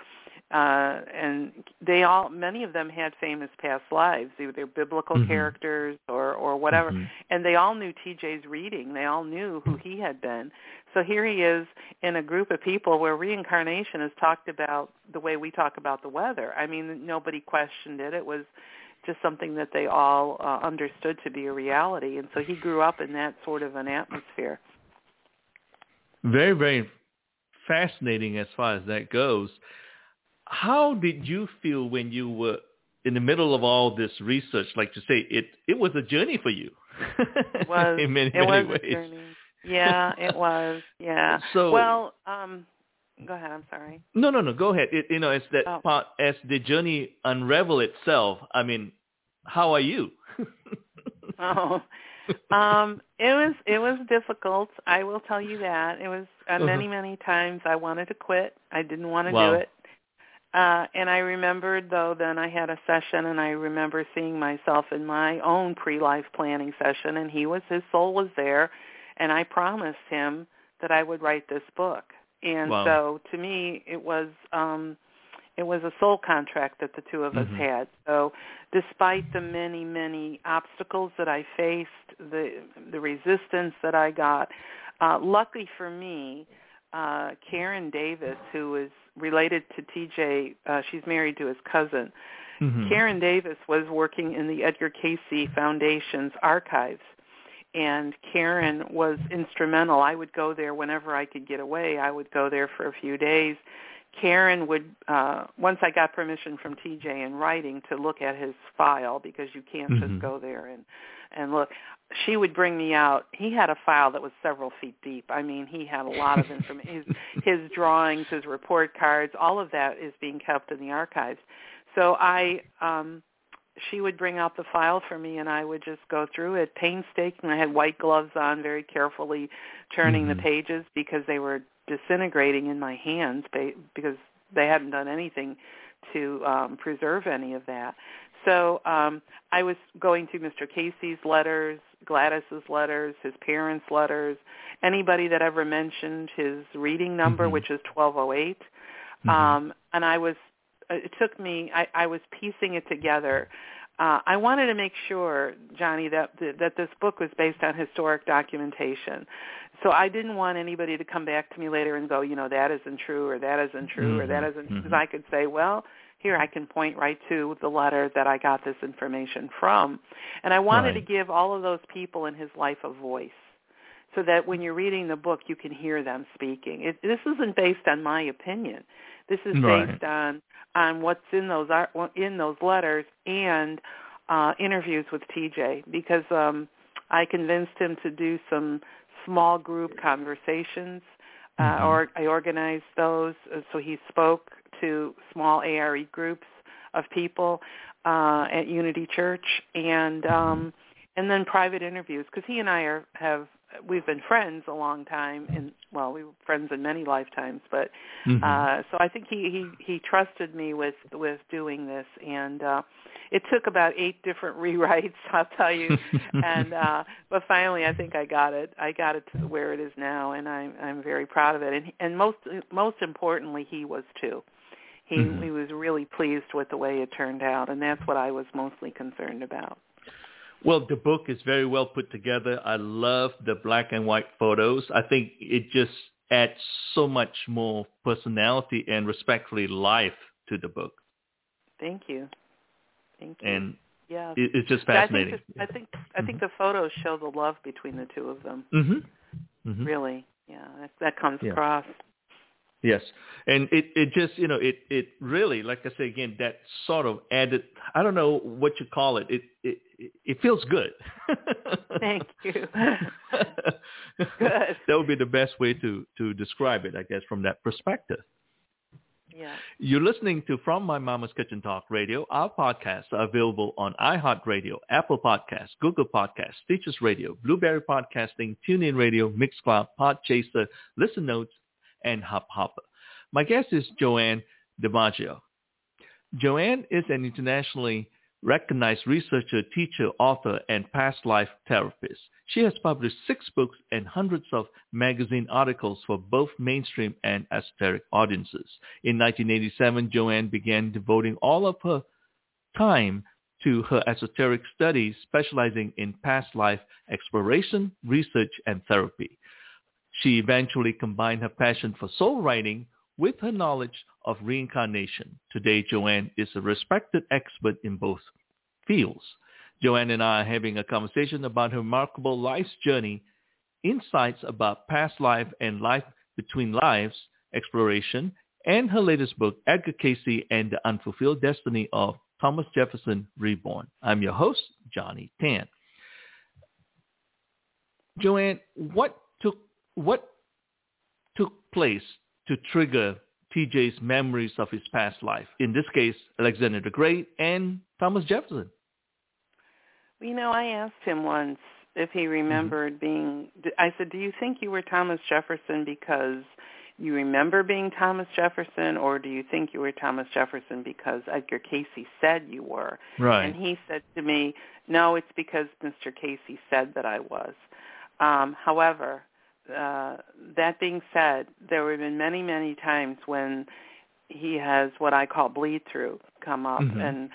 uh and they all many of them had famous past lives they were biblical Mhm. characters or or whatever Mhm. and they all knew TJ's reading. They all knew who he had been. So here he is in a group of people where reincarnation is talked about the way we talk about the weather. I mean, nobody questioned it. It was just something that they all uh, understood to be a reality. And so he grew up in that sort of an atmosphere. Very, very fascinating as far as that goes. How did you feel when you were in the middle of all this research? Like to say, it it was a journey for you. It was in many, it many was ways. a journey. Yeah, it was. Yeah. So Well, um go ahead, I'm sorry. no, no, no. Go ahead. It, you know, as that Oh. part, as the journey unravel itself. I mean, how are you? Oh, um, it was it was difficult. I will tell you that it was uh, many Uh-huh. many times I wanted to quit. I didn't want to Wow. do it. Uh, and I remembered though then I had a session and I remember seeing myself in my own pre-life planning session and he was his soul was there and I promised him that I would write this book. And Wow. so to me it was um it was a soul contract that the two of us Mhm. had. So despite the many, many obstacles that I faced, the the resistance that I got, uh, luckily for me, uh, Karen Davis, who is related to TJ, uh, she's married to his cousin. Mhm. Karen Davis was working in the Edgar Cayce Foundation's archives. And Karen was instrumental. I would go there whenever I could get away. I would go there for a few days. Karen would, uh, once I got permission from TJ in writing to look at his file, because you can't Mhm. just go there and and look she would bring me out he had a file that was several feet deep i mean he had a lot of information his, his drawings his report cards all of that is being kept in the archives so i um she would bring out the file for me and I would just go through it painstaking. I had white gloves on, very carefully turning Mhm. the pages because they were disintegrating in my hands ba- because they hadn't done anything to um, preserve any of that. So um, I was going through Mr. Cayce's letters, Gladys's letters, his parents' letters, anybody that ever mentioned his reading number, Mhm. which is 1208. Mhm. Um, and I was, it took me, I, I was piecing it together. Uh, I wanted to make sure, Johnny, that that this book was based on historic documentation. So I didn't want anybody to come back to me later and go, you know, that isn't true or that isn't true or that Mhm, isn't because mhm. I could say, well, here I can point right to the letter that I got this information from. And I wanted to give all of those people in his life a voice so that when you're reading the book you can hear them speaking. It, this isn't based on my opinion. This is Right. based on on what's in those in those letters and uh, interviews with TJ because um, I convinced him to do some small group conversations. Uh, Mhm. or I organized those, uh, so he spoke to small ARE groups of people uh, at Unity Church, and um, and then private interviews because he and I are have we've been friends a long time and well we were friends in many lifetimes but Mhm. uh so I think he he he trusted me with with doing this. And uh it took about eight different rewrites I'll tell you. And uh but finally I think I got it. I got it to where it is now and I'm I'm very proud of it. And and most most importantly he was too. He Mhm. he was really pleased with the way it turned out and that's what I was mostly concerned about Well, the book is very well put together. I love the black and white photos. I think it just adds so much more personality and respectfully life to the book. thank you thank you And yeah it, it's just Yeah, fascinating. I think the, I think I think the photos show the love between the two of them. mm-hmm. Mm-hmm. Really, yeah, that, that comes Yeah. across. Yes, and it it just you know it it really like I say again that sort of added I don't know what you call it it it it feels good. Thank you. Good. That would be the best way to to describe it, I guess, from that perspective. Yeah. You're listening to From My Mama's Kitchen Talk Radio. Our podcasts are available on iHeartRadio, Apple Podcasts, Google Podcasts, Stitcher Radio, Blueberry Podcasting, TuneIn Radio, Mixcloud, Podchaser, Listen Notes, and Hop Hopper. My guest is Joanne DiMaggio. Joanne is an internationally recognized researcher, teacher, author, and past life therapist. She has published six books and hundreds of magazine articles for both mainstream and esoteric audiences. In 1987, Joanne began devoting all of her time to her esoteric studies, specializing in past life exploration, research, and therapy. She eventually combined her passion for soul writing with her knowledge of reincarnation. Today, Joanne is a respected expert in both fields. Joanne and I are having a conversation about her remarkable life's journey, insights about past life and life between lives, exploration, and her latest book, Edgar Cayce and the Unfulfilled Destiny of Thomas Jefferson Reborn. I'm your host, Johnny Tan. Joanne, what what took place to trigger TJ's memories of his past life? In this case, Alexander the Great and Thomas Jefferson. You know, I asked him once if he remembered being. I said, "Do you think you were Thomas Jefferson because you remember being Thomas Jefferson, or do you think you were Thomas Jefferson because Edgar Cayce said you were?" Right. And he said to me, "No, it's because Mr. Cayce said that I was." Um, however, uh, that being said, there have been many, many times when he has what I call bleed through come up, Mhm. and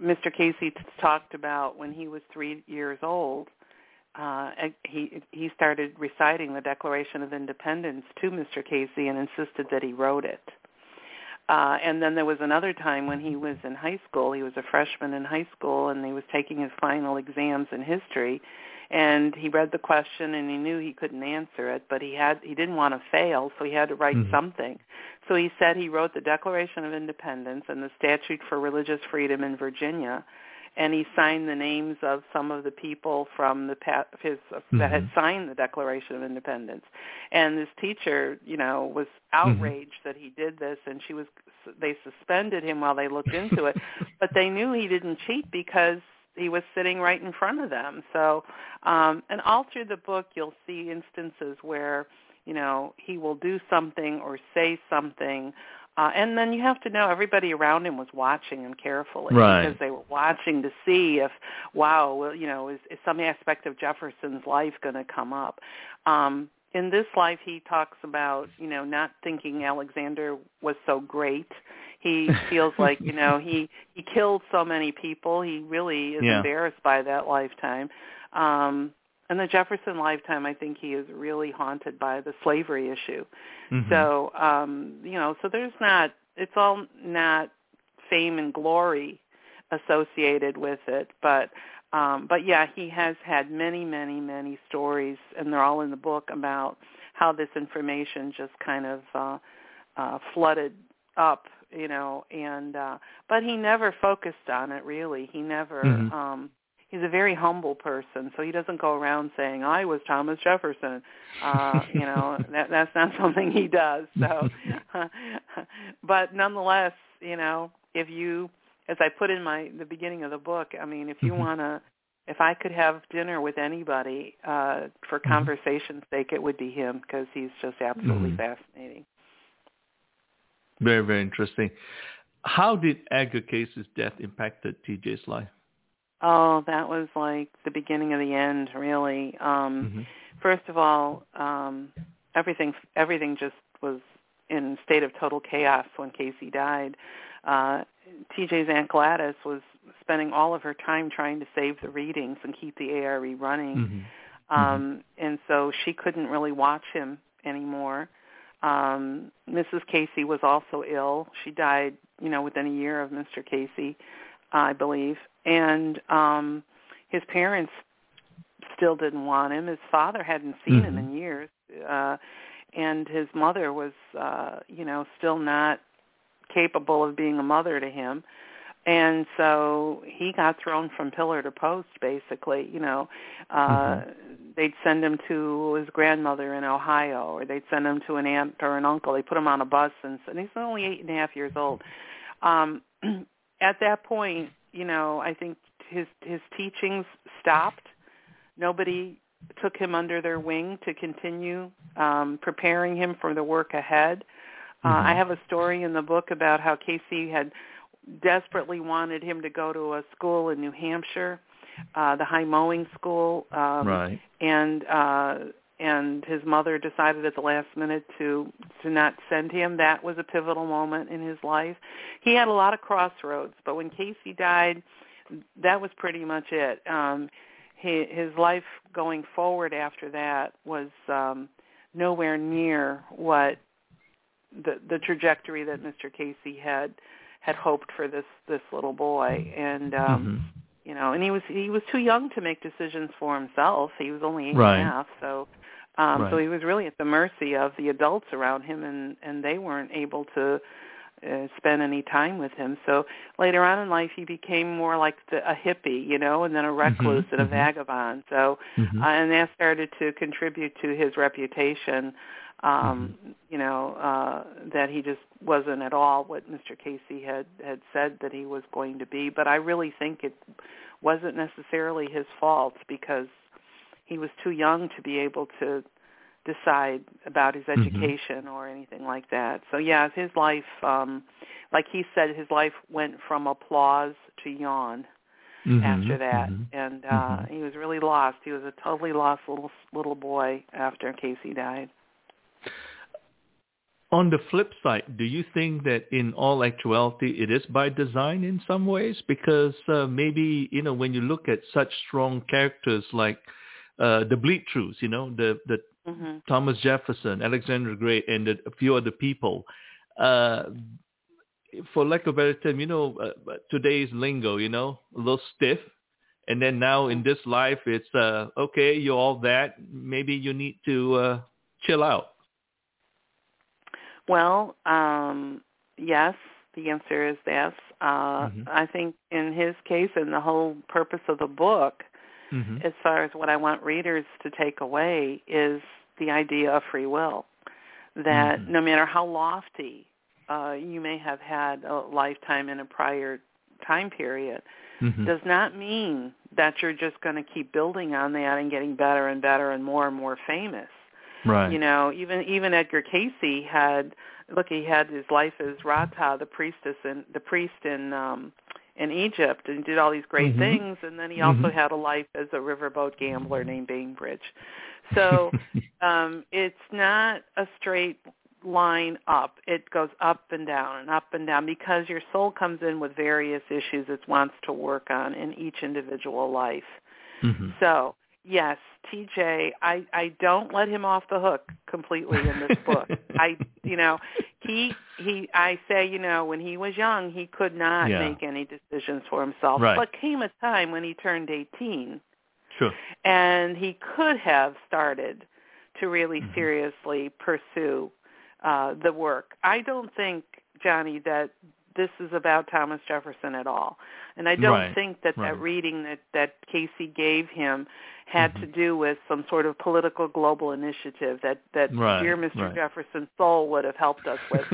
Mr. Cayce t- talked about when he was three years old. Uh, he he started reciting the Declaration of Independence to Mr. Cayce and insisted that he wrote it. Uh, and then there was another time when he was in high school. He was a freshman in high school, and he was taking his final exams in history. And he read the question, and he knew he couldn't answer it, but he had he didn't want to fail, so he had to write Mhm. something. So he said he wrote the Declaration of Independence and the Statute for Religious Freedom in Virginia, and he signed the names of some of the people from the his mm-hmm. that had mm-hmm. signed the Declaration of Independence. And this teacher, you know, was mm-hmm. outraged mm-hmm. that he did this, and she was they suspended him while they looked into it, but they knew he didn't cheat because he was sitting right in front of them. So, um, and all through the book, you'll see instances where you know he will do something or say something uh, and then you have to know everybody around him was watching him carefully right. because they were watching to see if, wow, well, you know, is, is some aspect of Jefferson's life going to come up? Um, in this life, he talks about, you know, not thinking Alexander was so great. He feels like, you know, he he killed so many people. He really is yeah. embarrassed by that lifetime. Um, in the Jefferson lifetime, I think he is really haunted by the slavery issue. Mm-hmm. So, um, you know, so there's not, it's all not fame and glory associated with it, but, um, but yeah, he has had many, many, many stories, and they're all in the book about how this information just kind of uh, uh, flooded up, you know, and uh, but he never focused on it really. He never. Mm-hmm. Um, he's a very humble person, so he doesn't go around saying I was Thomas Jefferson. Uh, you know, that that's not something he does. So, but nonetheless, you know, if you, as I put in my the beginning of the book, I mean, if you mm-hmm. want to. If I could have dinner with anybody uh, for mm-hmm. conversation's sake, it would be him because he's just absolutely mm-hmm. fascinating. Very, very interesting. How did Edgar Cayce's death impacted TJ's life? Oh, that was like the beginning of the end, really. Um mm-hmm. First of all, um everything everything just was in a state of total chaos when Cayce died. Uh TJ's Aunt Gladys was spending all of her time trying to save the readings and keep the ARE running. Mm-hmm. Um mm-hmm. and so she couldn't really watch him anymore. Um Mrs. Cayce was also ill. She died, you know, within a year of Mr. Cayce, I believe and um his parents still didn't want him. His father hadn't seen mm-hmm. him in years. Uh and his mother was uh you know still not capable of being a mother to him and so he got thrown from pillar to post basically you know uh mm-hmm. they'd send him to his grandmother in ohio or they'd send him to an aunt or an uncle they put him on a bus and, and he's only eight and a half years old um at that point you know, I think his his teachings stopped. Nobody took him under their wing to continue um, preparing him for the work ahead. Uh, mm-hmm. I have a story in the book about how Cayce had desperately wanted him to go to a school in New Hampshire, uh, the high mowing school, um, right. and uh, and his mother decided at the last minute to to not send him. That was a pivotal moment in his life. He had a lot of crossroads, but when Cayce died, that was pretty much it. Um his, his life going forward after that was um nowhere near what the the trajectory that Mr. Cayce had had hoped for this this little boy and um mm-hmm. you know and he was he was too young to make decisions for himself he was only eight right. and a half so um, right. So he was really at the mercy of the adults around him, and and they weren't able to uh, spend any time with him. So later on in life, he became more like the, a hippie, you know, and then a mm-hmm. recluse mm-hmm. and a vagabond. So mm-hmm. uh, and that started to contribute to his reputation. Um, mm-hmm. You know uh, that he just wasn't at all what Mr. Cayce had had said that he was going to be. But I really think it wasn't necessarily his fault because he was too young to be able to decide about his mm-hmm. education mm-hmm. or anything like that. So yeah, his life um like he said his life went from applause to yawn mm-hmm. after that mm-hmm. and uh mm-hmm. he was really lost. He was a totally lost little little boy after Cayce died. On the flip side, do you think that in all actuality it is by design in some ways? Because uh, maybe, you know, when you look at such strong characters like uh, the Bleed-Throughs, you know, the the mm-hmm. Thomas Jefferson, Alexander Great, and a few other people. Uh, for lack of a better term, you know, uh, today's lingo, you know, a little stiff. And then now in this life, it's uh, okay. You're all that. Maybe you need to uh, chill out. Well, um, yes, The answer is yes. Uh, mm-hmm. I think in his case, and the whole purpose of the book, mm-hmm. as far as what I want readers to take away, is the idea of free will. That mm-hmm. no matter how lofty uh, you may have had a lifetime in a prior time period, mm-hmm. does not mean that you're just going to keep building on that and getting better and better and more and more famous. Right. You know, even even Edgar Cayce had look, he had his life as Rata, the priestess and the priest in um in Egypt and did all these great mm-hmm. things and then he also mm-hmm. had a life as a riverboat gambler named Bainbridge. So um it's not a straight line up. It goes up and down and up and down because your soul comes in with various issues it wants to work on in each individual life. Mm-hmm. So yes, TJ, I I don't let him off the hook completely in this book. I you know, he he I say, you know, when he was young, he could not yeah. make any decisions for himself. Right. But came a time when he turned 18. Sure. And he could have started to really mm-hmm. seriously pursue uh the work. I don't think Johnny that this is about Thomas Jefferson at all. And I don't right. think that right. that reading that that Cayce gave him had mm-hmm. to do with some sort of political global initiative that that right. dear Mr. Right. Jefferson Soul would have helped us with.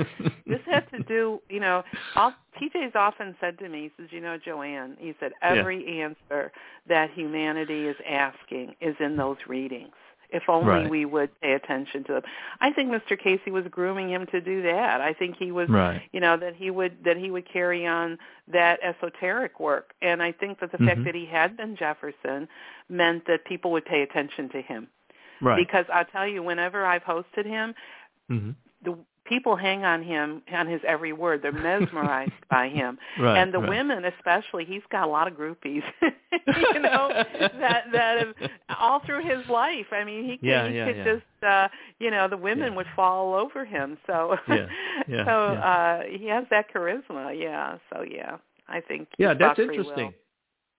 this had to do, you know, I'll, TJ's often said to me, he says, you know, Joanne, he said every yeah. answer that humanity is asking is in those readings. If only right. we would pay attention to them. I think Mr. Cayce was grooming him to do that. I think he was, right. you know, that he would that he would carry on that esoteric work. And I think that the mm-hmm. fact that he had been Jefferson meant that people would pay attention to him. Right. Because I'll tell you, whenever I've hosted him, mm-hmm. the people hang on him on his every word. They're mesmerized by him, right, and the right. women especially. He's got a lot of groupies, you know, that that have all through his life. I mean, he could, yeah, he yeah, could yeah. just, uh, you know, the women would fall over him. So, Yeah, yeah, so uh he has that charisma. Yeah. So yeah, I think. Yeah, that's that's got free interesting. will.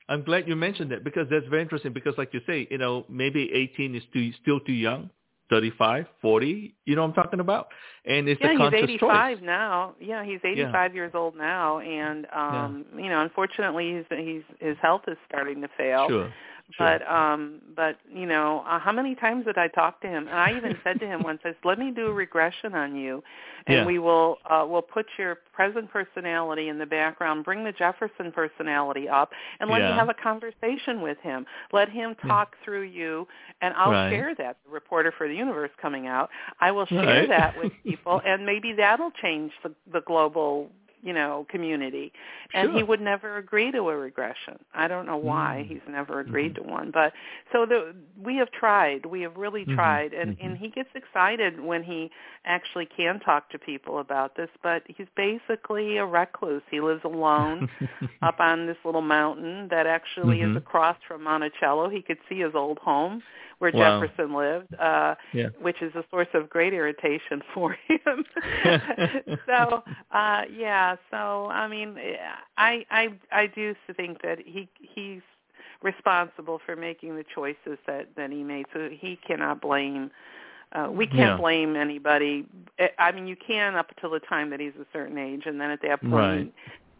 I'm glad you mentioned that because that's very interesting because like you say, you know, maybe 18 is too, still too young, 35, 40, you know what I'm talking about? And it's yeah, a conscious he's 85 choice. now. Yeah, he's 85 years old now, and um, you know, unfortunately, he's, he's his health is starting to fail. Sure. But um, but you know, uh, how many times did I talk to him? And I even said to him once, "I said, let me do a regression on you, and Yeah. we will uh, we'll put your present personality in the background, bring the Jefferson personality up, and let Yeah. me have a conversation with him. Let him Yeah. talk through you, and I'll Right. share that. The reporter for the universe coming out, I will share Right. that with people, and maybe that'll change the, the global you know community and he would never agree to a regression i don't know why Mm. he's never agreed to one but so the we have tried we have really Mhm. tried and Mhm. and he gets excited when he actually can talk to people about this but he's basically a recluse he lives alone up on this little mountain that actually is across from monticello he could see his old home where Wow. jefferson lived uh Yeah. which is a source of great irritation for him so uh yeah so i mean i i i do think that he he's responsible for making the choices that that he made so he cannot blame uh, we can't Yeah. blame anybody. I- I mean, you can up until the time that he's a certain age, and then at that point, Right.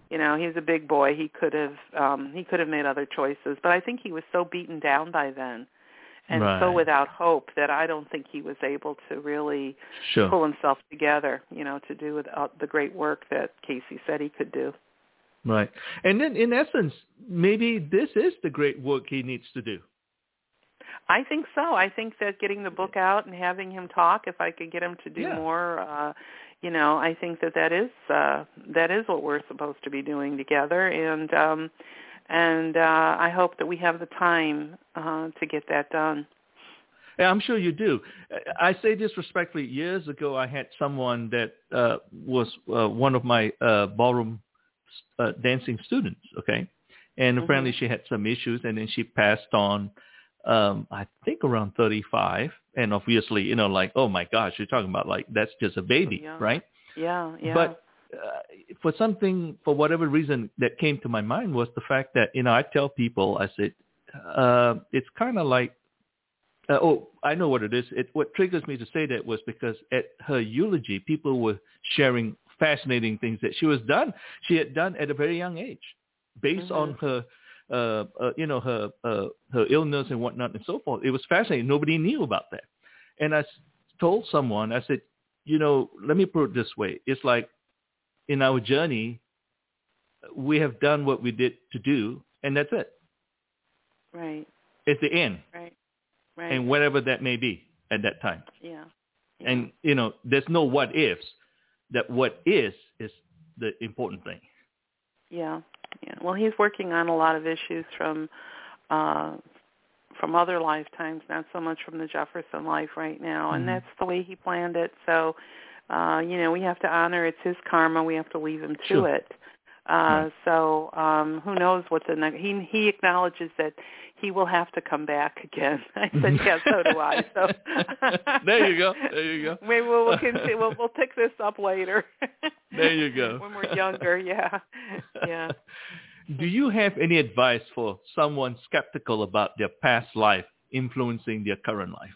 you know, he's a big boy. He could have um, he could have made other choices, but I think he was so beaten down by then, and so without hope that I don't think he was able to really Sure. pull himself together, you know, to do uh, the great work that Cayce said he could do. Right. And then in essence, maybe this is the great work he needs to do. I think so. I think that getting the book out and having him talk, if I could get him to do Yeah. more, uh, you know, I think that that is uh, that is what we're supposed to be doing together, and um, and uh, I hope that we have the time uh, to get that done. Yeah, I'm sure you do. I say this respectfully. Years ago, I had someone that uh, was uh, one of my uh, ballroom uh, dancing students. Okay, and Mhm. apparently she had some issues, and then she passed on. Um, I think around 35, and obviously, you know, like, oh my gosh, you're talking about like that's just a baby, Yeah. right? Yeah, yeah. But uh, for something, for whatever reason that came to my mind was the fact that, you know, I tell people, I said, uh, it's kind of like, uh, oh, I know what it is. It, what triggers me to say that was because at her eulogy, people were sharing fascinating things that she was done. She had done at a very young age, based Mm-hmm. on her, uh, uh, you know, her uh, her illness and whatnot and so forth. It was fascinating. Nobody knew about that. And I s- told someone, I said, you know, let me put it this way: it's like in our journey, we have done what we did to do, and that's it. Right. It's the end, Right. Right. and whatever that may be at that time. yeah. yeah. And you know, there's no what ifs. That what is is the important thing. Yeah, yeah. Well, he's working on a lot of issues from uh from other lifetimes, not so much from the Jefferson life right now, and Mhm. that's the way he planned it. So, uh, you know, we have to honor it's his karma. We have to leave him to Sure. it. Uh, so um, who knows what the next? He he acknowledges that he will have to come back again. I said, yeah, so do I. So There you go. There you go. Maybe we'll we'll, continue, we'll we'll pick this up later. There you go. when we're younger, yeah, yeah. Do you have any advice for someone skeptical about their past life influencing their current life?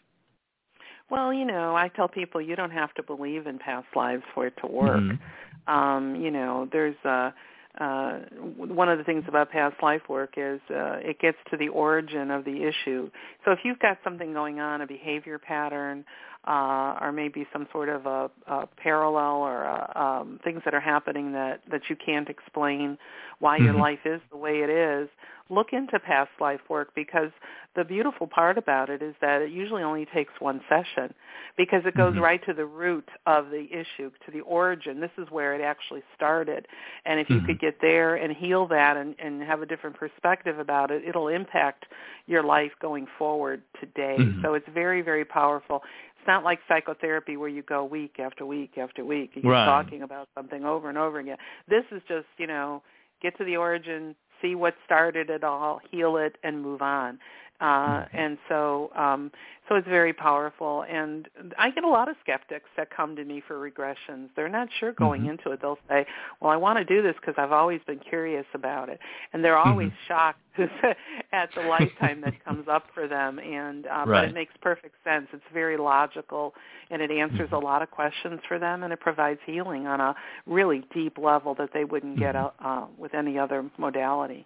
Well, you know, I tell people you don't have to believe in past lives for it to work. Mhm. Um, you know, there's uh uh one of the things about past life work is uh it gets to the origin of the issue. So if you've got something going on, a behavior pattern, uh or maybe some sort of a, a parallel or a, um things that are happening that that you can't explain why your Mhm. life is the way it is, look into past life work because the beautiful part about it is that it usually only takes one session because it goes Mhm. right to the root of the issue, to the origin. This is where it actually started. And if you Mhm. could get there and heal that and, and have a different perspective about it, it'll impact your life going forward today. Mhm. So it's very, very powerful. It's not like psychotherapy where you go week after week after week and you're Right. talking about something over and over again. This is just, you know, get to the origin, see what started it all, heal it, and move on. Uh, Mhm. and so, um, so it's very powerful. And I get a lot of skeptics that come to me for regressions. They're not sure going Mhm. into it. They'll say, "Well, I want to do this because I've always been curious about it," and they're always Mhm. shocked at the lifetime that comes up for them. And uh, but it makes perfect sense. It's very logical, and it answers Mhm. a lot of questions for them, and it provides healing on a really deep level that they wouldn't get Mhm. uh, with any other modality.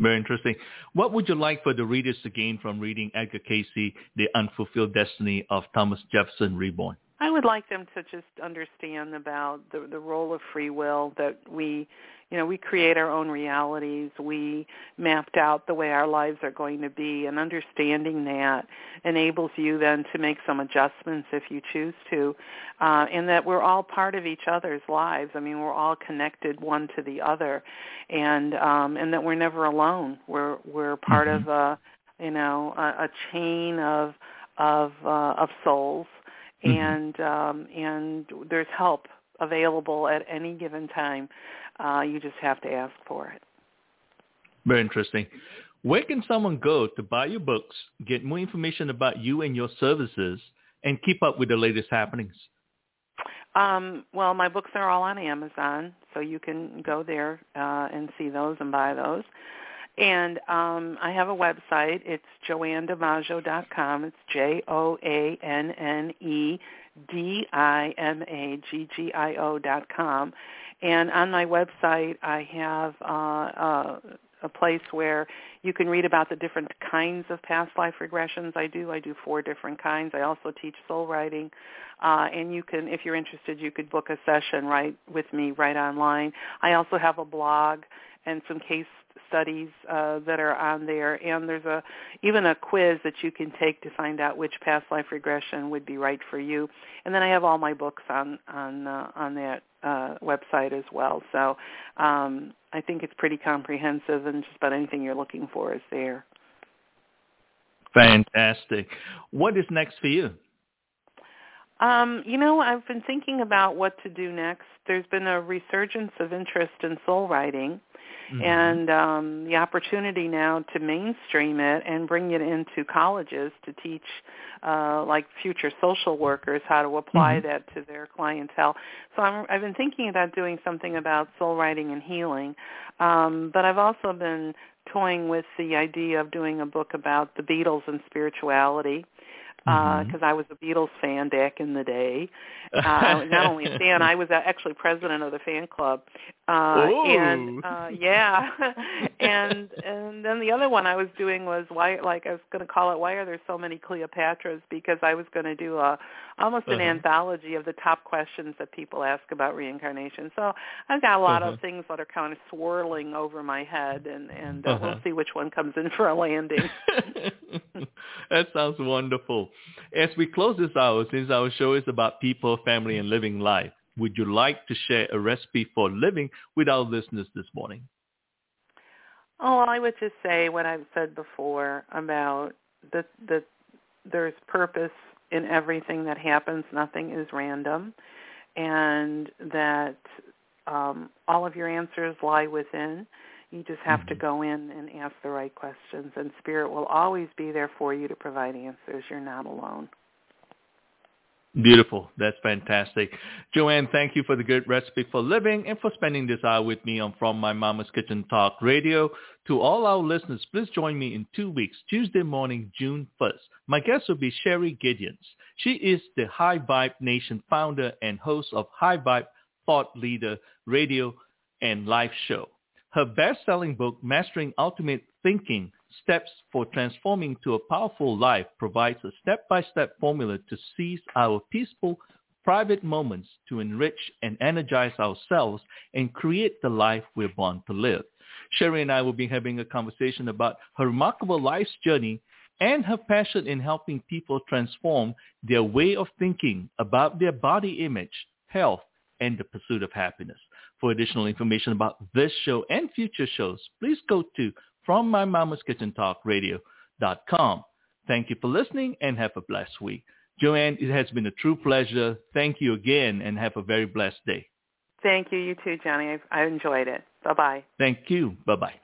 Very interesting. What would you like for the readers to gain from reading Edgar Cayce, The Unfulfilled Destiny of Thomas Jefferson Reborn? I would like them to just understand about the the role of free will that we you know we create our own realities. We mapped out the way our lives are going to be and understanding that enables you then to make some adjustments if you choose to uh and that we're all part of each other's lives. I mean we're all connected one to the other and um and that we're never alone. We're we're part Mhm. of a you know a, a chain of of uh of souls Mhm. and um, and there's help available at any given time. Uh, you just have to ask for it. Very interesting. Where can someone go to buy your books, get more information about you and your services, and keep up with the latest happenings? Um, well, my books are all on Amazon, so you can go there uh, and see those and buy those. And um, I have a website. It's joannedimaggio.com. It's J-O-A-N-N-E-D-I-M-A-G-G-I-O dot com. And on my website, I have uh, uh, a place where you can read about the different kinds of past life regressions I do. I do four different kinds. I also teach soul writing. Uh, and you can, if you're interested, you could book a session right with me right online. I also have a blog and some case studies uh, that are on there, and there's a even a quiz that you can take to find out which past life regression would be right for you. And then I have all my books on on uh, on that uh, website as well. So um, I think it's pretty comprehensive, and just about anything you're looking for is there. Fantastic. What is next for you? Um, you know, I've been thinking about what to do next. There's been a resurgence of interest in soul writing, Mhm. and um, the opportunity now to mainstream it and bring it into colleges to teach uh, like future social workers how to apply Mhm. that to their clientele. So I'm, I've been thinking about doing something about soul writing and healing, um, but I've also been toying with the idea of doing a book about the Beatles and spirituality. Because Mm-hmm. uh, I was a Beatles fan back in the day. Uh, not only a fan, I was actually president of the fan club. Uh, and uh, yeah, and and then the other one I was doing was why, like I was going to call it "Why Are There So Many Cleopatras?" because I was going to do a almost an Uh-huh. anthology of the top questions that people ask about reincarnation. So I've got a lot Uh-huh. of things that are kind of swirling over my head, and and uh, Uh-huh. we'll see which one comes in for a landing. that sounds wonderful. As we close this hour, since our show is about people, family, and living life, would you like to share a recipe for living with our listeners this morning? Oh, I would just say what I've said before about that that there's purpose in everything that happens. Nothing is random, and that um, all of your answers lie within. You just have to Mhm. go in and ask the right questions, and Spirit will always be there for you to provide answers. You're not alone. Beautiful. That's fantastic. Joanne, thank you for the good recipe for living and for spending this hour with me on From My Mama's Kitchen Talk Radio. To all our listeners, please join me in two weeks, Tuesday morning, June 1st. My guest will be Sherry Gideons. She is the High Vibe Nation founder and host of High Vibe Thought Leader Radio and Live Show. Her best-selling book, Mastering Ultimate Thinking, Steps for Transforming to a Powerful Life, provides a step-by-step formula to seize our peaceful, private moments to enrich and energize ourselves and create the life we're born to live. Sherry and I will be having a conversation about her remarkable life's journey and her passion in helping people transform their way of thinking about their body image, health, and the pursuit of happiness. For additional information about this show and future shows, please go to from my mama's kitchen talk radio.com. Thank you for listening and have a blessed week. Joanne, it has been a true pleasure. Thank you again and have a very blessed day. Thank you. You too, Johnny. I, I enjoyed it. Bye bye. Thank you. Bye-bye.